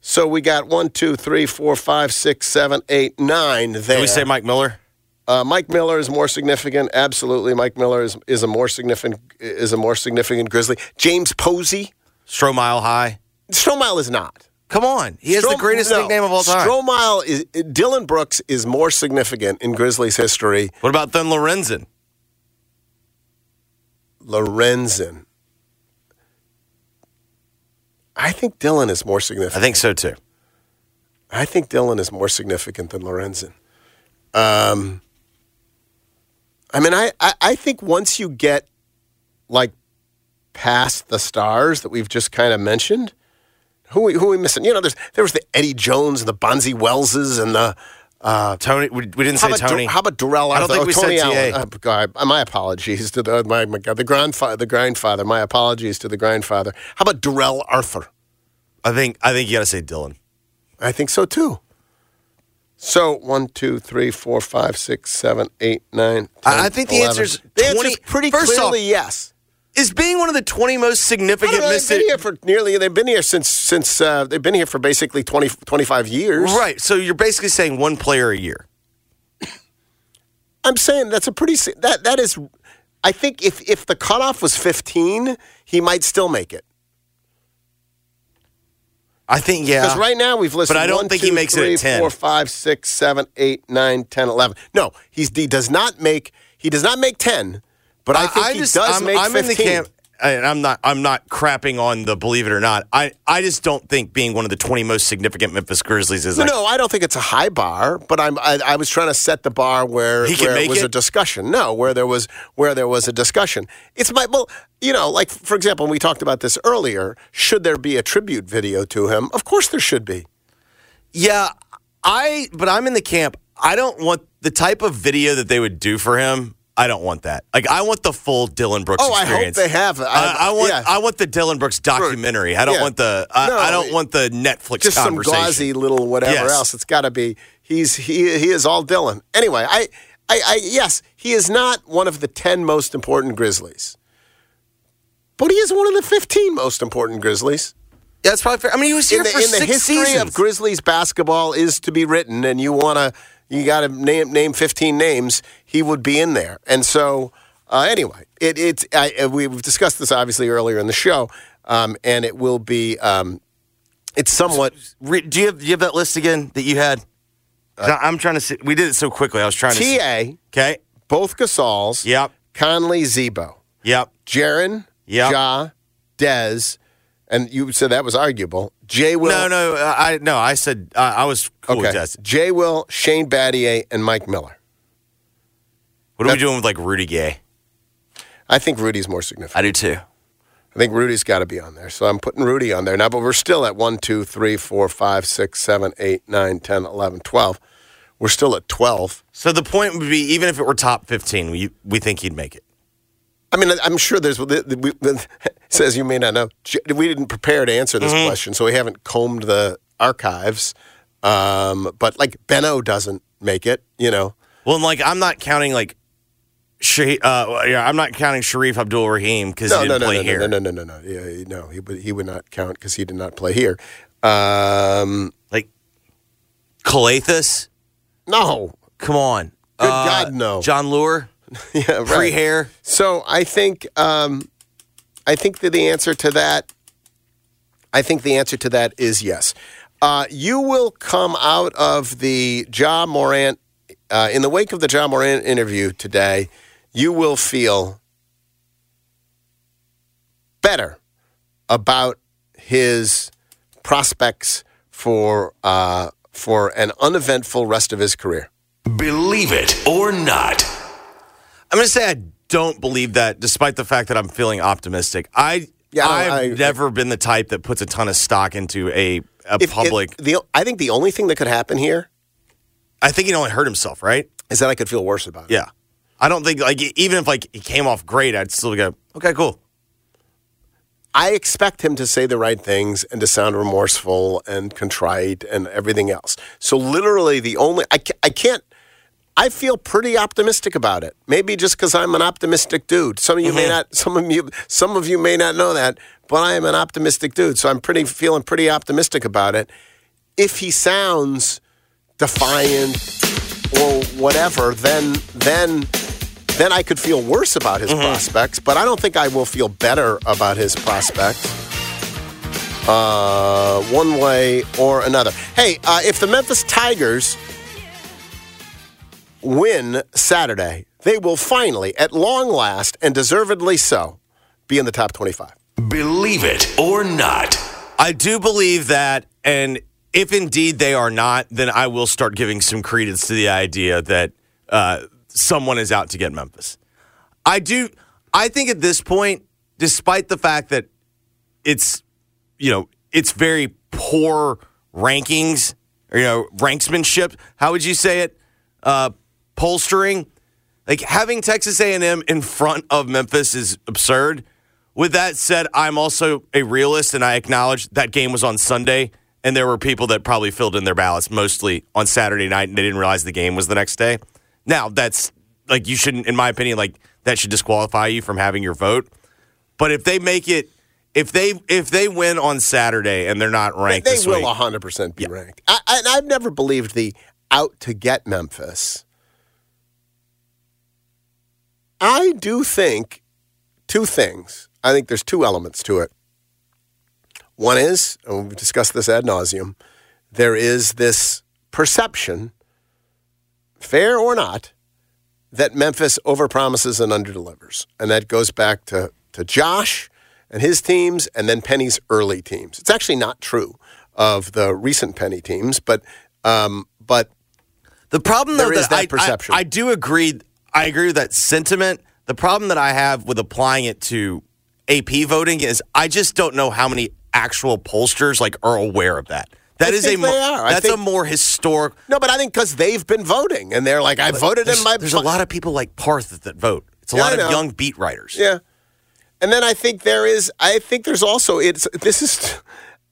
so we got one, two, three, four, five, six, seven, eight, nine there. Can we say Mike Miller? Uh, Mike Miller is more significant. Absolutely, Mike Miller is, is a more significant is a more significant Grizzly. James Posey, Stromile High. Stromile is not. Come on. He has the greatest no, nickname of all time. Stromile is Dillon Brooks is more significant in Grizzlies history. what about then Lorenzen? Lorenzen. I think Dillon is more significant. I think so too. I think Dillon is more significant than Lorenzen. Um, I mean, I, I, I think once you get like past the stars that we've just kind of mentioned, who we- who are we missing? You know, there's there was the Eddie Jones and the Bonzi Welleses and the uh, Tony. We, we didn't say Tony. How about Darrell? I don't think Oh, we Tony said Allen. TA. Uh, God, my apologies to the my, my God, the grandfather. The grandfather. My apologies to the grandfather. How about Darrell Arthur? I think I think you got to say Dillon. I think so too. So one, two, three, four, five, six, seven, eight, nine. 10, I think the 11. answer's the 20 answer's pretty First off, clearly yes. Is being one of the 20 most significant know, they've been here for nearly. They've been here since since uh, they've been here for basically 20, 25 years. Right. So you're basically saying one player a year. I'm saying that's a pretty that that is. I think if if the cutoff was fifteen, he might still make it. I think yeah. Because right now we've listed. But I don't one, think he two, makes it three, at 10. four, five, six, seven, eight, nine, 10, 11. No, he's he does not make he does not make ten. But I think he just, does I'm, make I'm in the camp, and I'm not. I'm not crapping on the believe it or not. I, I just don't think being one of the 20 most significant Memphis Grizzlies is No, like. no, I don't think it's a high bar, but I'm I, I was trying to set the bar where, He can where it was it? a discussion. No, where there was where there was a discussion. It's my well, you know, like for example, we talked about this earlier. Should there be a tribute video to him? Of course, there should be. Yeah, I. But I'm in the camp. I don't want the type of video that they would do for him. I don't want that. Like I want the full Dillon Brooks Oh, I hope experience. they have. I- I, I want. yeah. I want the Dillon Brooks documentary. I don't Yeah. want the. I, No, I don't want the Netflix Just some gauzy little whatever Yes. else. It's got to be. He's he he is all Dillon. Anyway, I, I I yes, he is not one of the ten most important Grizzlies, but he is one of the fifteen most important Grizzlies. Yeah, that's probably fair. I mean, he was here in the, for in the history seasons. of Grizzlies basketball is to be written, and you want to, you got to name name fifteen names. He would be in there, and so uh, anyway, it, it's I, uh, we've discussed this obviously earlier in the show. um, and it will be. Um, it's somewhat. Re- do you have do you have that list again that you had? I- I'm trying to see. We did it so quickly. I was trying to. see- TA. Okay. Both Gasols. Yep. Conley, Zebo. Yep. Jaren. Yep. Ja. Dez. And you said that was arguable. Jay Will. No, no, uh, I no. I said uh, I was cool with Okay. Jay Will, Shane Battier, and Mike Miller. What are we doing with like Rudy Gay? I think Rudy's more significant. I do too. I think Rudy's got to be on there. So I'm putting Rudy on there now, but we're still at 1, 2, 3, 4, 5, 6, 7, 8, 9, 10, 11, 12. We're still at 12. So the point would be, even if it were top 15, we we think he'd make it. I mean, I'm sure there's. the- the- we- says you may not know. We didn't prepare to answer this Mhm. question, so we haven't combed the archives. Um, but like Benno doesn't make it, you know. Well, and like I'm not counting like, Sha- uh, yeah, I'm not counting Shareef Abdur-Rahim because No, he didn't no, play no, here. no, no, no, no, no. Yeah, no, he would he would not count because he did not play here. Um, like Calathes? No. Come on. Good Uh, God, no. Jon Leuer? yeah, right. Free hair? So I think um, I think that the answer to that I think the answer to that is yes. Uh, you will come out of the Ja Morant uh, in the wake of the Ja Morant interview today. You will feel better about his prospects for uh, for an uneventful rest of his career. Believe it or not. I'm going to say I don't believe that, despite the fact that I'm feeling optimistic. I yeah, I've I- never been the type that puts a ton of stock into a a If- if public. the, I think the only thing that could happen here I think he only hurt himself, right? is that I could feel worse about it. Yeah. I don't think like even if like he came off great, I'd still go, okay, cool. I expect him to say the right things and to sound remorseful and contrite and everything else. So literally, the only I, I can't. I feel pretty optimistic about it. Maybe just because I'm an optimistic dude. Some of you may Mm-hmm. not. Some of you. Some of you may not know that, but I am an optimistic dude. So I'm pretty feeling pretty optimistic about it. If he sounds defiant or whatever, then then then I could feel worse about his prospects. But I don't think I will feel better about his prospects. Uh, one way or another. Hey, uh, if the Memphis Tigers win Saturday, they will finally, at long last, and deservedly so, be in the top 25. Believe it or not. I do believe that, and if indeed they are not, then I will start giving some credence to the idea that uh, someone is out to get Memphis. I do. I think at this point, despite the fact that it's, you know, it's very poor rankings, or, you know, ranksmanship. How would you say it? Uh, polstering. Like having Texas A&M in front of Memphis is absurd. With that said, I'm also a realist, and I acknowledge that game was on Sunday, and there were people that probably filled in their ballots mostly on Saturday night, and they didn't realize the game was the next day. Now, that's like you shouldn't, in my opinion, like that should disqualify you from having your vote. But if they make it, if they if they win on Saturday and they're not ranked, they this will week, 100% be ranked. I, I, I've never believed the out to get Memphis. I do think two things. I think there's two elements to it. One is, and we've discussed this ad nauseum, there is this perception, fair or not, that Memphis overpromises and underdelivers. And that goes back to, to Josh and his teams and then Penny's early teams. It's actually not true of the recent Penny teams, but um, but The problem There though is that, that I, perception. I, I do agree. I agree with that sentiment. The problem that I have with applying it to AP voting is I just don't know how many actual pollsters like are aware of that. That I is a think mo- they are. I that's a more historic. no, but I think because they've been voting and they're like, I voted in my. there's a lot of people like Parth that, that vote. It's a Yeah, lot of young beat writers. Yeah. And then I think there is, I think there's also, it's, this is,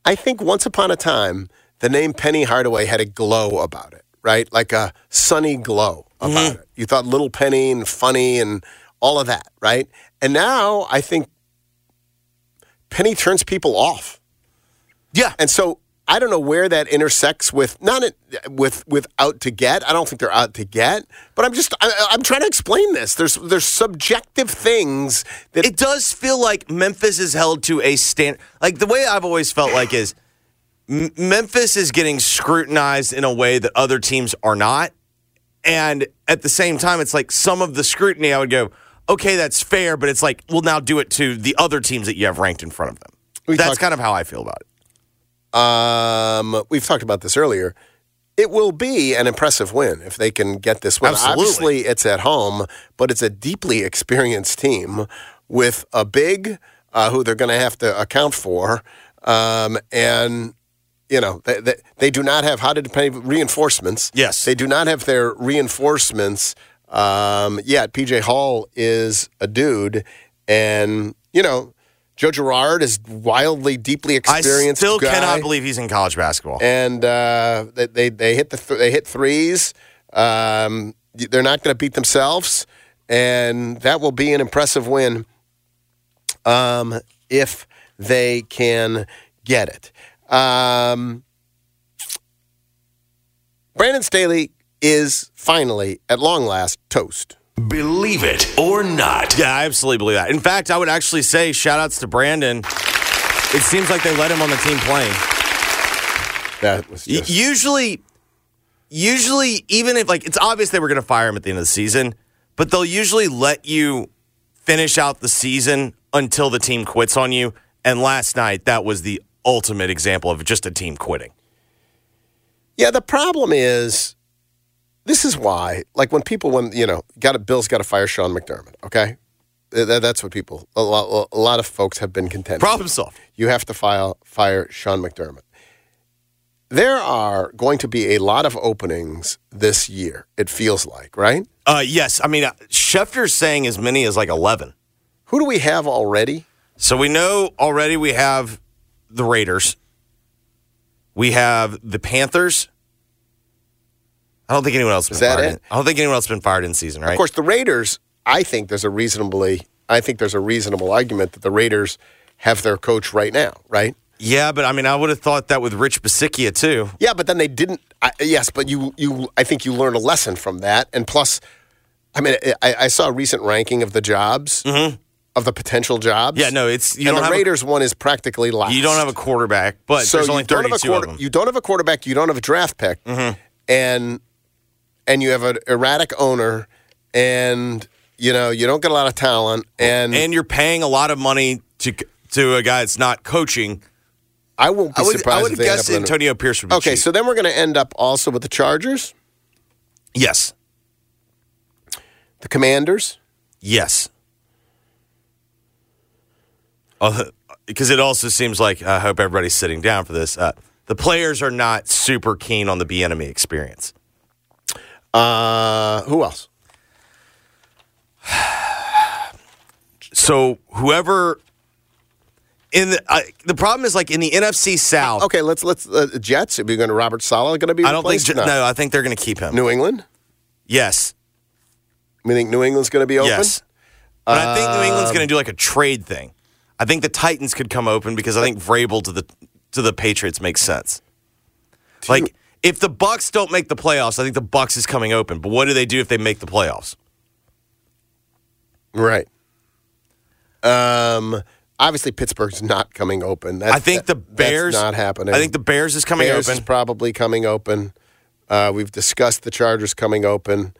I think once upon a time, the name Penny Hardaway had a glow about it, right? Like a sunny glow about Mm-hmm. it. You thought little Penny and funny and all of that, right? And now I think Penny turns people off. Yeah. And so I don't know where that intersects with not it, with with out to get. I don't think they're out to get, but I'm just I, I'm trying to explain this. There's there's subjective things that it does feel like Memphis is held to a stand. Like the way I've always felt like is M- Memphis is getting scrutinized in a way that other teams are not, and at the same time, it's like some of the scrutiny I would go, okay, that's fair, but it's like, we'll now do it to the other teams that you have ranked in front of them. We that's talked- kind of how I feel about it. Um, we've talked about this earlier. It will be an impressive win if they can get this win. Absolutely. Obviously, it's at home, but it's a deeply experienced team with a big uh, who they're going to have to account for, um, and you know they, they, they do not have how to pay reinforcements. Yes, they do not have their reinforcements um, yet. PJ Hall is a dude, and you know. Joe Girard is wildly, deeply experienced. I still guy cannot believe he's in college basketball. and uh, they, they they hit the th- they hit threes. Um, they're not going to beat themselves, and that will be an impressive win um, if they can get it. Um, Brandon Staley is finally, at long last, toast. Believe it or not. Yeah, I absolutely believe that. In fact, I would actually say shout outs to Brandon. It seems like they let him on the team playing. That was Y- usually, usually, even if like it's obvious they were going to fire him at the end of the season, but they'll usually let you finish out the season until the team quits on you. And last night, that was the ultimate example of just a team quitting. Yeah, the problem is this is why, like when people, when you know, got a Bill's got to fire Sean McDermott. Okay, that's what people, a lot, a lot of folks have been contending. Problem solved. You have to file fire Sean McDermott. There are going to be a lot of openings this year. It feels like, right? Uh, yes, I mean uh, Schefter's saying as many as like eleven. Who do we have already? So we know already we have the Raiders. We have the Panthers. I don't think anyone else has Is been that fired. it? In, I don't think anyone else has been fired in season, right? Of course, the Raiders. I think there's a reasonably, I think there's a reasonable argument that the Raiders have their coach right now, right? Yeah, but I mean, I would have thought that with Rich Bisaccia too. Yeah, but then they didn't. I, yes, but you, you, I think you learned a lesson from that. And plus, I mean, I, I saw a recent ranking of the jobs, of the potential jobs. Mm-hmm. Yeah, no, it's you and don't the have a- Raiders one is practically last. You don't have a quarterback, but so there's only don't have a 32 quarter, of them. You don't have a quarterback. You don't have a draft pick, Mm-hmm. and and you have an erratic owner, and you know you don't get a lot of talent, and and you're paying a lot of money to to a guy that's not coaching. I won't be I would, surprised I would if guess Antonio Pierce would be Okay, cheap. so then we're going to end up also with the Chargers, yes, the Commanders. yes. Uh, because it also seems like I hope everybody's sitting down for this. Uh, the players are not super keen on the Bieniemy experience. Uh, who else? So whoever in the uh, the problem is like in the NFC South. Okay, let's let's uh, Jets. Are we going to Robert Saleh going to be? I don't think not? no. I think they're going to keep him. New England. Yes, We think New England's going to be open. yes. But I think New England's Um, going to do like a trade thing. I think the Titans could come open because I think Vrabel to the to the Patriots makes sense. Like if the Bucks don't make the playoffs, I think the Bucks is coming open. But what do they do if they make the playoffs? Right. Um. Obviously, Pittsburgh's not coming open. That's, I think the Bears That's not happening. I think the Bears is coming Bears open. is probably coming open. Uh, we've discussed the Chargers coming open.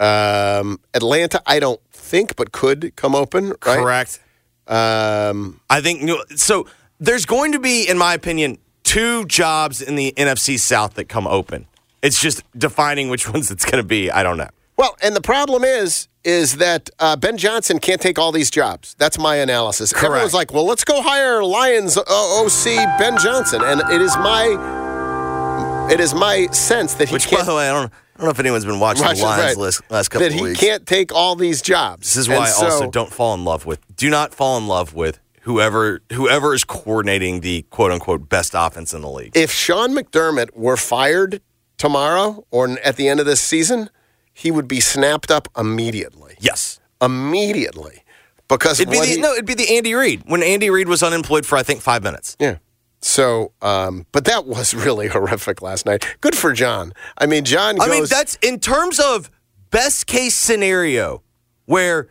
Um, Atlanta, I don't think, but could come open. Right? Correct. Um, I think so. There's going to be, in my opinion, two jobs in the NFC South that come open. It's just defining which ones it's going to be. I don't know. Well, and the problem is, is that uh, Ben Johnson can't take all these jobs. That's my analysis. Correct. Everyone's like, well, let's go hire Lions OC Ben Johnson, and it is my, it is my sense that he Which, by can't. By the way, I don't, I don't know if anyone's been watching Watch the Lions right. list last couple that of he can't take all these jobs. This is why And I so- also don't fall in love with. Do not fall in love with whoever whoever is coordinating the quote unquote best offense in the league. If Sean McDermott were fired tomorrow or at the end of this season, he would be snapped up immediately. Yes, immediately, because It'd be the, he- no, it'd be the Andy Reid when Andy Reid was unemployed for I think five minutes. Yeah. So, um, but that was really horrific last night. Good for John. I mean, John. Goes, I mean, that's in terms of best case scenario where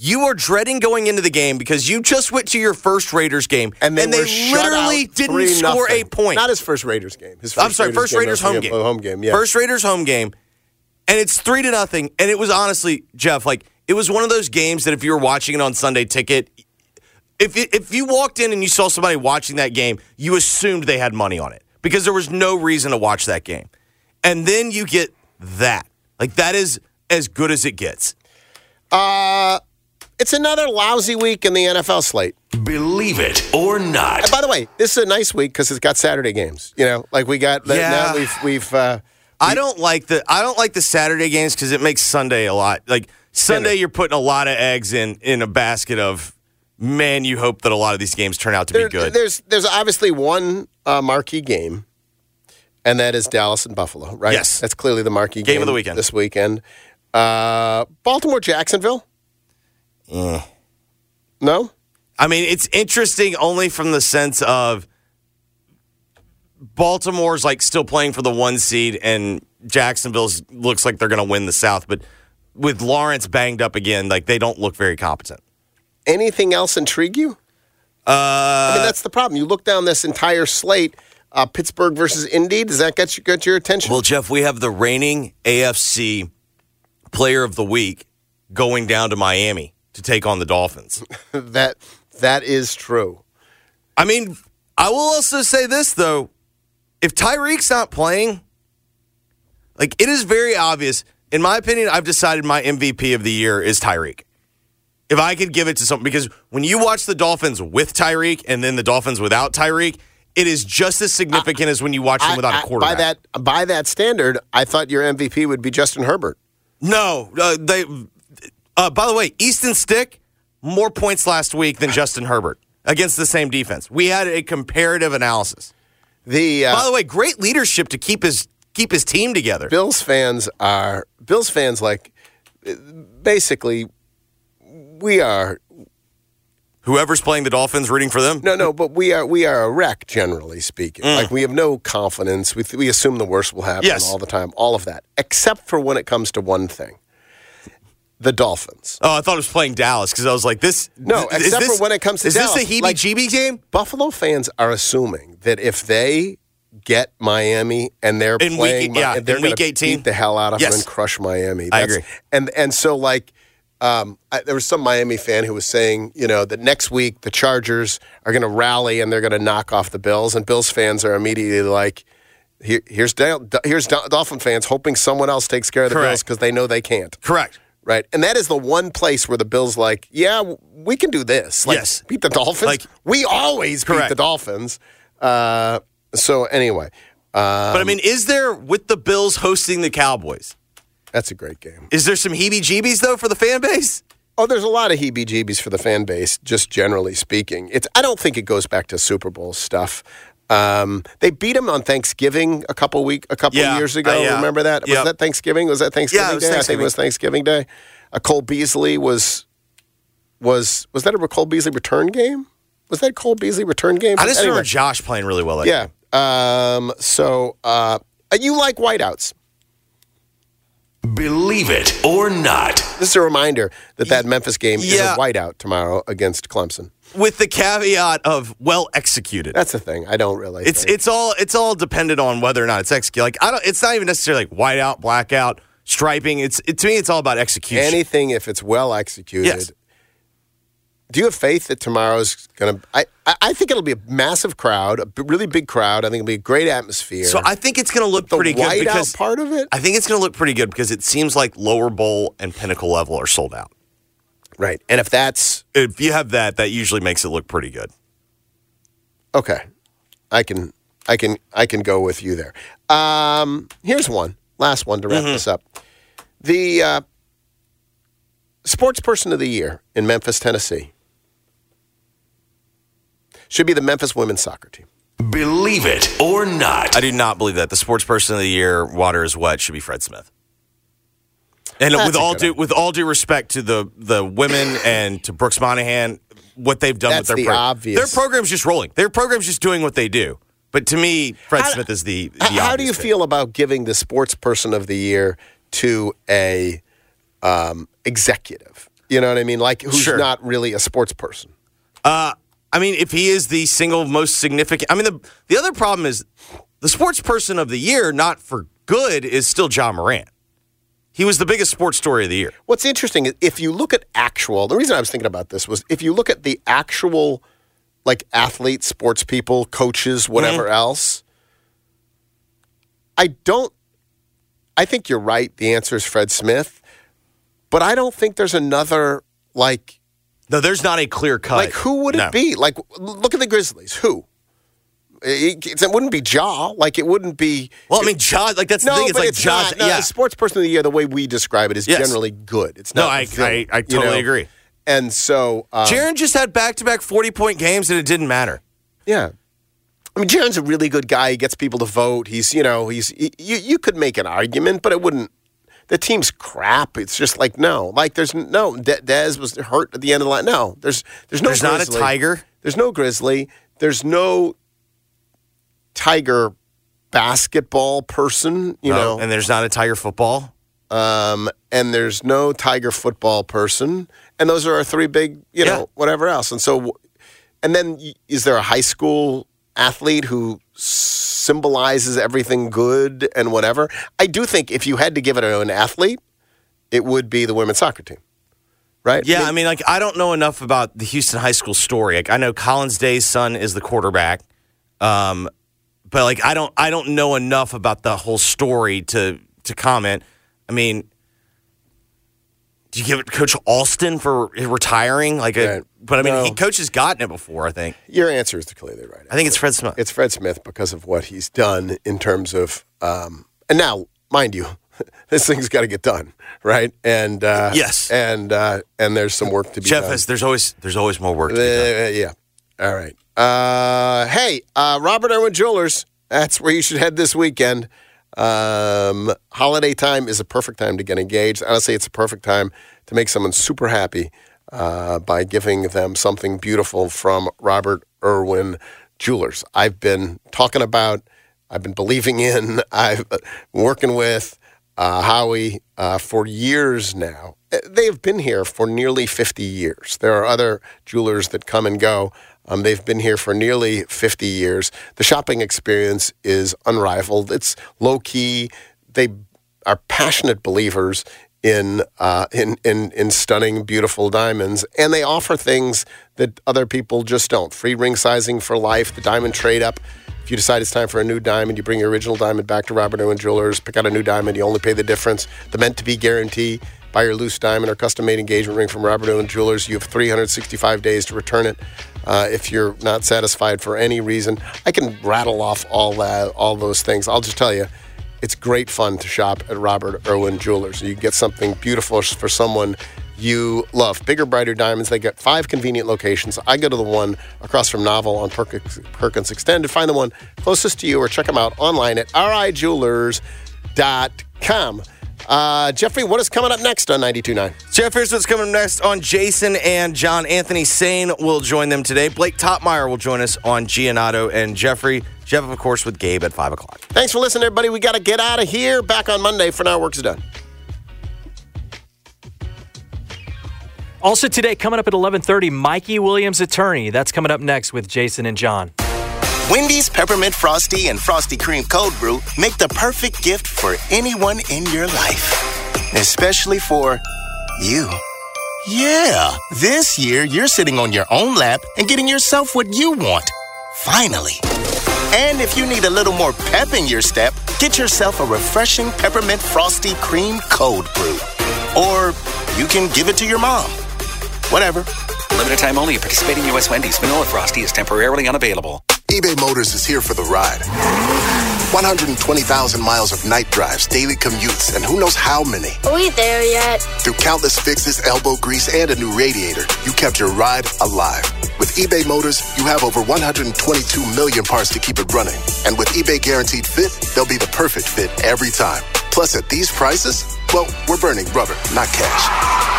you are dreading going into the game because you just went to your first Raiders game and they, were shut literally didn't 3 score nothing. a point. Not his first Raiders game. His first I'm sorry, first Raiders home game. Oh, home game. Yeah. First Raiders home game, and it's three to nothing. And it was honestly, Geoff, like it was one of those games that if you were watching it on Sunday Ticket, if it, if you walked in and you saw somebody watching that game, you assumed they had money on it because there was no reason to watch that game. And then you get that, like that is as good as it gets. Uh, it's another lousy week in the NFL slate. Believe it or not. And by the way, this is a nice week because it's got Saturday games. You know, like we got Yeah. now we've we've. Uh, I don't like the I don't like the Saturday games because it makes Sunday a lot like Sunday. You're putting a lot of eggs in in a basket of man. You hope that a lot of these games turn out to there- be good. There's there's obviously one uh, marquee game, and that is Dallas and Buffalo. Right? Yes. that's clearly the marquee game, Game of the weekend. this weekend. Uh, Baltimore Jacksonville. Eh. No. I mean, it's interesting only from the sense of Baltimore's like still playing for the one seed, and Jacksonville's looks like they're going to win the South. But with Lawrence banged up again, like they don't look very competent. Anything else intrigue you? Uh, I mean, that's the problem. You look down this entire slate. Uh, Pittsburgh versus Indy. Does that get you get your attention? Well, Geoff, we have the reigning AFC Player of the Week going down to Miami to take on the Dolphins. that that is true. I mean, I will also say this though: if Tyreek's not playing, like it is very obvious. In my opinion, I've decided my MVP of the year is Tyreek. If I could give it to something, because when you watch the Dolphins with Tyreek and then the Dolphins without Tyreek, it is just as significant as when you watch them without I- a quarterback. By that by that standard, I thought your MVP would be Justin Herbert. No, uh, they. Uh, by the way, Easton Stick more points last week than Justin Herbert against the same defense. We had a comparative analysis. The uh, by the way, great leadership to keep his keep his team together. Bills fans are Bills fans like basically we are Whoever's playing the Dolphins, rooting for them. no no but we are we are a wreck generally speaking Mm. like we have no confidence we, we assume the worst will happen Yes. all the time all of that except for when it comes to one thing the Dolphins Oh, I thought it was playing Dallas because I was like, this. no is except this- for when it comes to is Dallas. this a heebie-jeebie game? Buffalo fans are assuming that if they get Miami and they're In week- playing, Mi- yeah, they're going week to 18. beat the hell out of Yes. them and crush Miami. I agree. And and so like. Um, I, there was some Miami fan who was saying, you know, that next week the Chargers are going to rally and they're going to knock off the Bills, and Bills fans are immediately like, Here, "Here's Dal- here's Dolphin fans hoping someone else takes care of the Correct. Bills because they know they can't." Correct. Right, and that is the one place where the Bills like, yeah, we can do this. Like, Yes. beat the Dolphins. Like- we always beat the Dolphins. Uh, so anyway, um, But I mean, is there with the Bills hosting the Cowboys? that's a great game. Is there some heebie-jeebies though for the fan base? Oh, there's a lot of heebie-jeebies for the fan base, just generally speaking. It's I don't think it goes back to Super Bowl stuff. Um, they beat them on Thanksgiving a couple week a couple Yeah, years ago. uh, yeah. Remember that? Was that Thanksgiving? Was that Thanksgiving Yeah, was Day? I think it was Thanksgiving Day. Uh, Cole Beasley was was was that a Cole Beasley return game? Was that Cole Beasley return game? I just Anyway. remember Josh playing really well. That Yeah. Um, so uh, you like whiteouts. Believe it or not. This is a reminder that that Memphis game Yeah. is a whiteout tomorrow against Clemson. with the caveat of well executed. That's the thing. I don't really. It's think. it's all it's all dependent on whether or not it's executed. Like I don't. It's not even necessarily like whiteout, blackout, striping. It's it, to me, it's all about execution. anything if it's well executed. Yes. Do you have faith that tomorrow's going to? I I think it'll be a massive crowd, a b- really big crowd. I think it'll be a great atmosphere. so I think it's going to look pretty good because part of it, I think it's going to look pretty good because it seems like lower bowl and pinnacle level are sold out. right? And if that's If you have that, that usually makes it look pretty good. okay, I can I can I can go with you there. Um, here's one, last one to wrap Mm-hmm. this up. The uh, sports person of the year in Memphis, Tennessee, should be the Memphis women's soccer team. Believe it or not. I do not believe that the sports person of the year, water is wet, should be Fred Smith. And That's with all good due with all due respect to the the women and to Brooks Monaghan, what they've done That's with their the pro- obvious. their program's just rolling. Their program's just doing what they do. But to me, Fred How- Smith is the, the H- How do you pick. feel about giving the sports person of the year to a um, executive? You know what I mean? Like who's Sure. not really a sports person. Uh, I mean, if he is the single most significant, I mean, the the other problem is the sports person of the year, not for good, is still Ja Morant. He was the biggest sports story of the year. What's interesting is if you look at actual, the reason I was thinking about this was if you look at the actual, like athletes, sports people, coaches, whatever Mm-hmm. else, I don't, I think you're right. The answer is Fred Smith, but I don't think there's another, like, No, there's not a clear cut. like who would it No. be? Like, look at the Grizzlies. Who? It, it- it wouldn't be Ja. Like, it wouldn't be. Well, I mean, Ja. like that's no, the thing. It's like it's John's, not. No, yeah. the sports person of the year, the way we describe it, is Yes. generally good. It's No, not. I- villain, I- I you totally know? agree. And so, um, Jaren just had back to back 40 point games and it didn't matter. yeah. I mean, Jaren's a really good guy. He gets people to vote. He's, you know, he's. he- you you could make an argument, but it wouldn't. The team's crap. It's just like no, like there's no. De- Dez was hurt at the end of the line. No, there's there's no. There's not a Tiger. There's no Grizzly. There's no Tiger basketball person. You No, know, and there's not a Tiger football. um, and there's no Tiger football person, and those are our three big, you know, whatever else. And so, and then is there a high school athlete who symbolizes everything good and whatever? I do think if you had to give it to an athlete, it would be the women's soccer team, right? Yeah, I mean, like I don't know enough about the Houston high school story. Like I know Collins Day's son is the quarterback, um, but like I don't, I don't know enough about the whole story to to comment. I mean, do you give it to Coach Alston for retiring? Like, a, Right. but I mean, No. he coach has gotten it before. I think. Your answer is clearly right. I think it's Fred Smith. It's Fred Smith because of what he's done in terms of, um, and now, mind you, this thing's got to get done, right? And uh, Yes. and uh, and there's some work to be Jeff, done. has, there's always there's always more work. To be done. Uh, yeah. All right. Uh, hey, uh, Robert Irwin Jewelers. That's where you should head this weekend. Um, holiday time is a perfect time to get engaged. Honestly, it's a perfect time to make someone super happy uh, by giving them something beautiful from Robert Irwin Jewelers. I've been talking about, I've been believing in, I've been working with uh, Howie uh, for years now. Uh, They've been here for nearly 50 years. There are other jewelers that come and go. Um, they've been here for nearly 50 years. The shopping experience is unrivaled. It's low key. They are passionate believers in uh, in in in stunning, beautiful diamonds, and they offer things that other people just don't. Free ring sizing for life, the diamond trade up. If you decide it's time for a new diamond, you bring your original diamond back to Robert Irwin Jewelers, pick out a new diamond, you only pay the difference. The meant to be guarantee. Buy your loose diamond or custom made engagement ring from Robert Irwin Jewelers. You have 365 days to return it. Uh, if you're not satisfied for any reason, I can rattle off all that, all those things. I'll just tell you, it's great fun to shop at Robert Irwin Jewelers. You get something beautiful for someone you love. Bigger, brighter diamonds. They got five convenient locations. I go to the one across from Novel on Perkins, Perkins Extended. Find the one closest to you or check them out online at rijewelers.com. Uh, Jeffrey, what is coming up next on 92.9? Geoff, here's what's coming up next on Jason and John. Anthony Sane will join them today. Blake Toppmeyer will join us on Giannato and Jeffrey. Jeff, of course, with Gabe at 5 o'clock. Thanks for listening, everybody. We got to get out of here. Back on Monday. For now, work's done. Also today, coming up at 11:30, Mikey Williams' attorney. That's coming up next with Jason and John. Wendy's Peppermint Frosty and Frosty Cream Cold Brew make the perfect gift for anyone in your life, especially for you. Yeah, this year you're sitting on your own lap and getting yourself what you want. Finally. And if you need a little more pep in your step, get yourself a refreshing peppermint frosty cream cold brew. Or you can give it to your mom. Whatever. Limited time only. A participating U.S. Wendy's Vanilla Frosty is temporarily unavailable. eBay Motors is here for the ride. 120,000 miles of night drives, daily commutes, and who knows how many. Are we there yet? Through countless fixes, elbow grease, and a new radiator, you kept your ride alive. With eBay Motors, you have over 122 million parts to keep it running. And with eBay Guaranteed Fit, they'll be the perfect fit every time. Plus, at these prices, Well, we're burning rubber, not cash.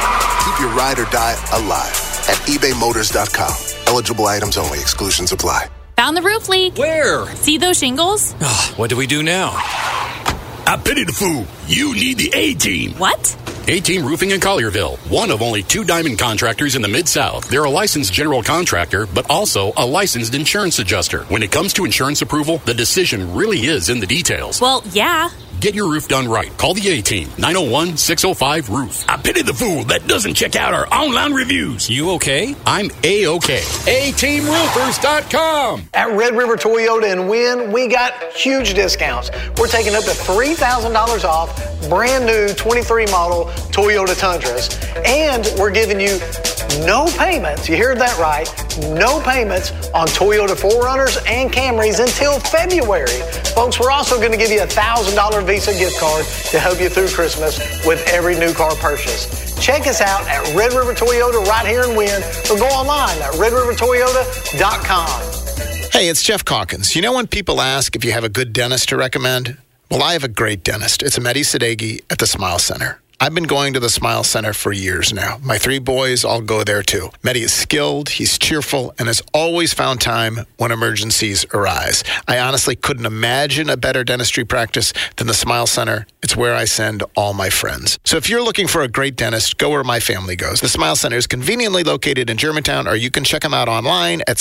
Keep your ride or die alive at ebaymotors.com. Eligible items only, exclusions apply. Found the roof leak. Where? See those shingles? Ah, what do we do now? I pity the fool. You need the A team. What? A Team Roofing in Collierville, one of only two diamond contractors in the Mid South. They're a licensed general contractor, but also a licensed insurance adjuster. When it comes to insurance approval, the decision really is in the details. Well, yeah. Get your roof done right. Call the A Team, 901 605 Roof. I pity the fool that doesn't check out our online reviews. You okay? I'm A OK. A ATeamRoofers.com. At Red River Toyota and Wynne, we got huge discounts. We're taking up to $3,000 off brand new 23 model Toyota Tundras. And we're giving you no payments. You heard that right. No payments on Toyota 4Runners and Camrys until February. Folks, we're also going to give you a $1,000 Visa gift card to help you through Christmas with every new car purchase. Check us out at Red River Toyota right here in Wynne or go online at redrivertoyota.com. Hey, it's Geoff Calkins. You know when people ask if you have a good dentist to recommend? Well, I have a great dentist. It's Mehdi Sadeghi at the Smile Center. I've been going to the Smile Center for years now. My three boys all go there too. Mehdi is skilled, he's cheerful, and has always found time when emergencies arise. I honestly couldn't imagine a better dentistry practice than the Smile Center. It's where I send all my friends. So if you're looking for a great dentist, go where my family goes. The Smile Center is conveniently located in Germantown, or you can check them out online at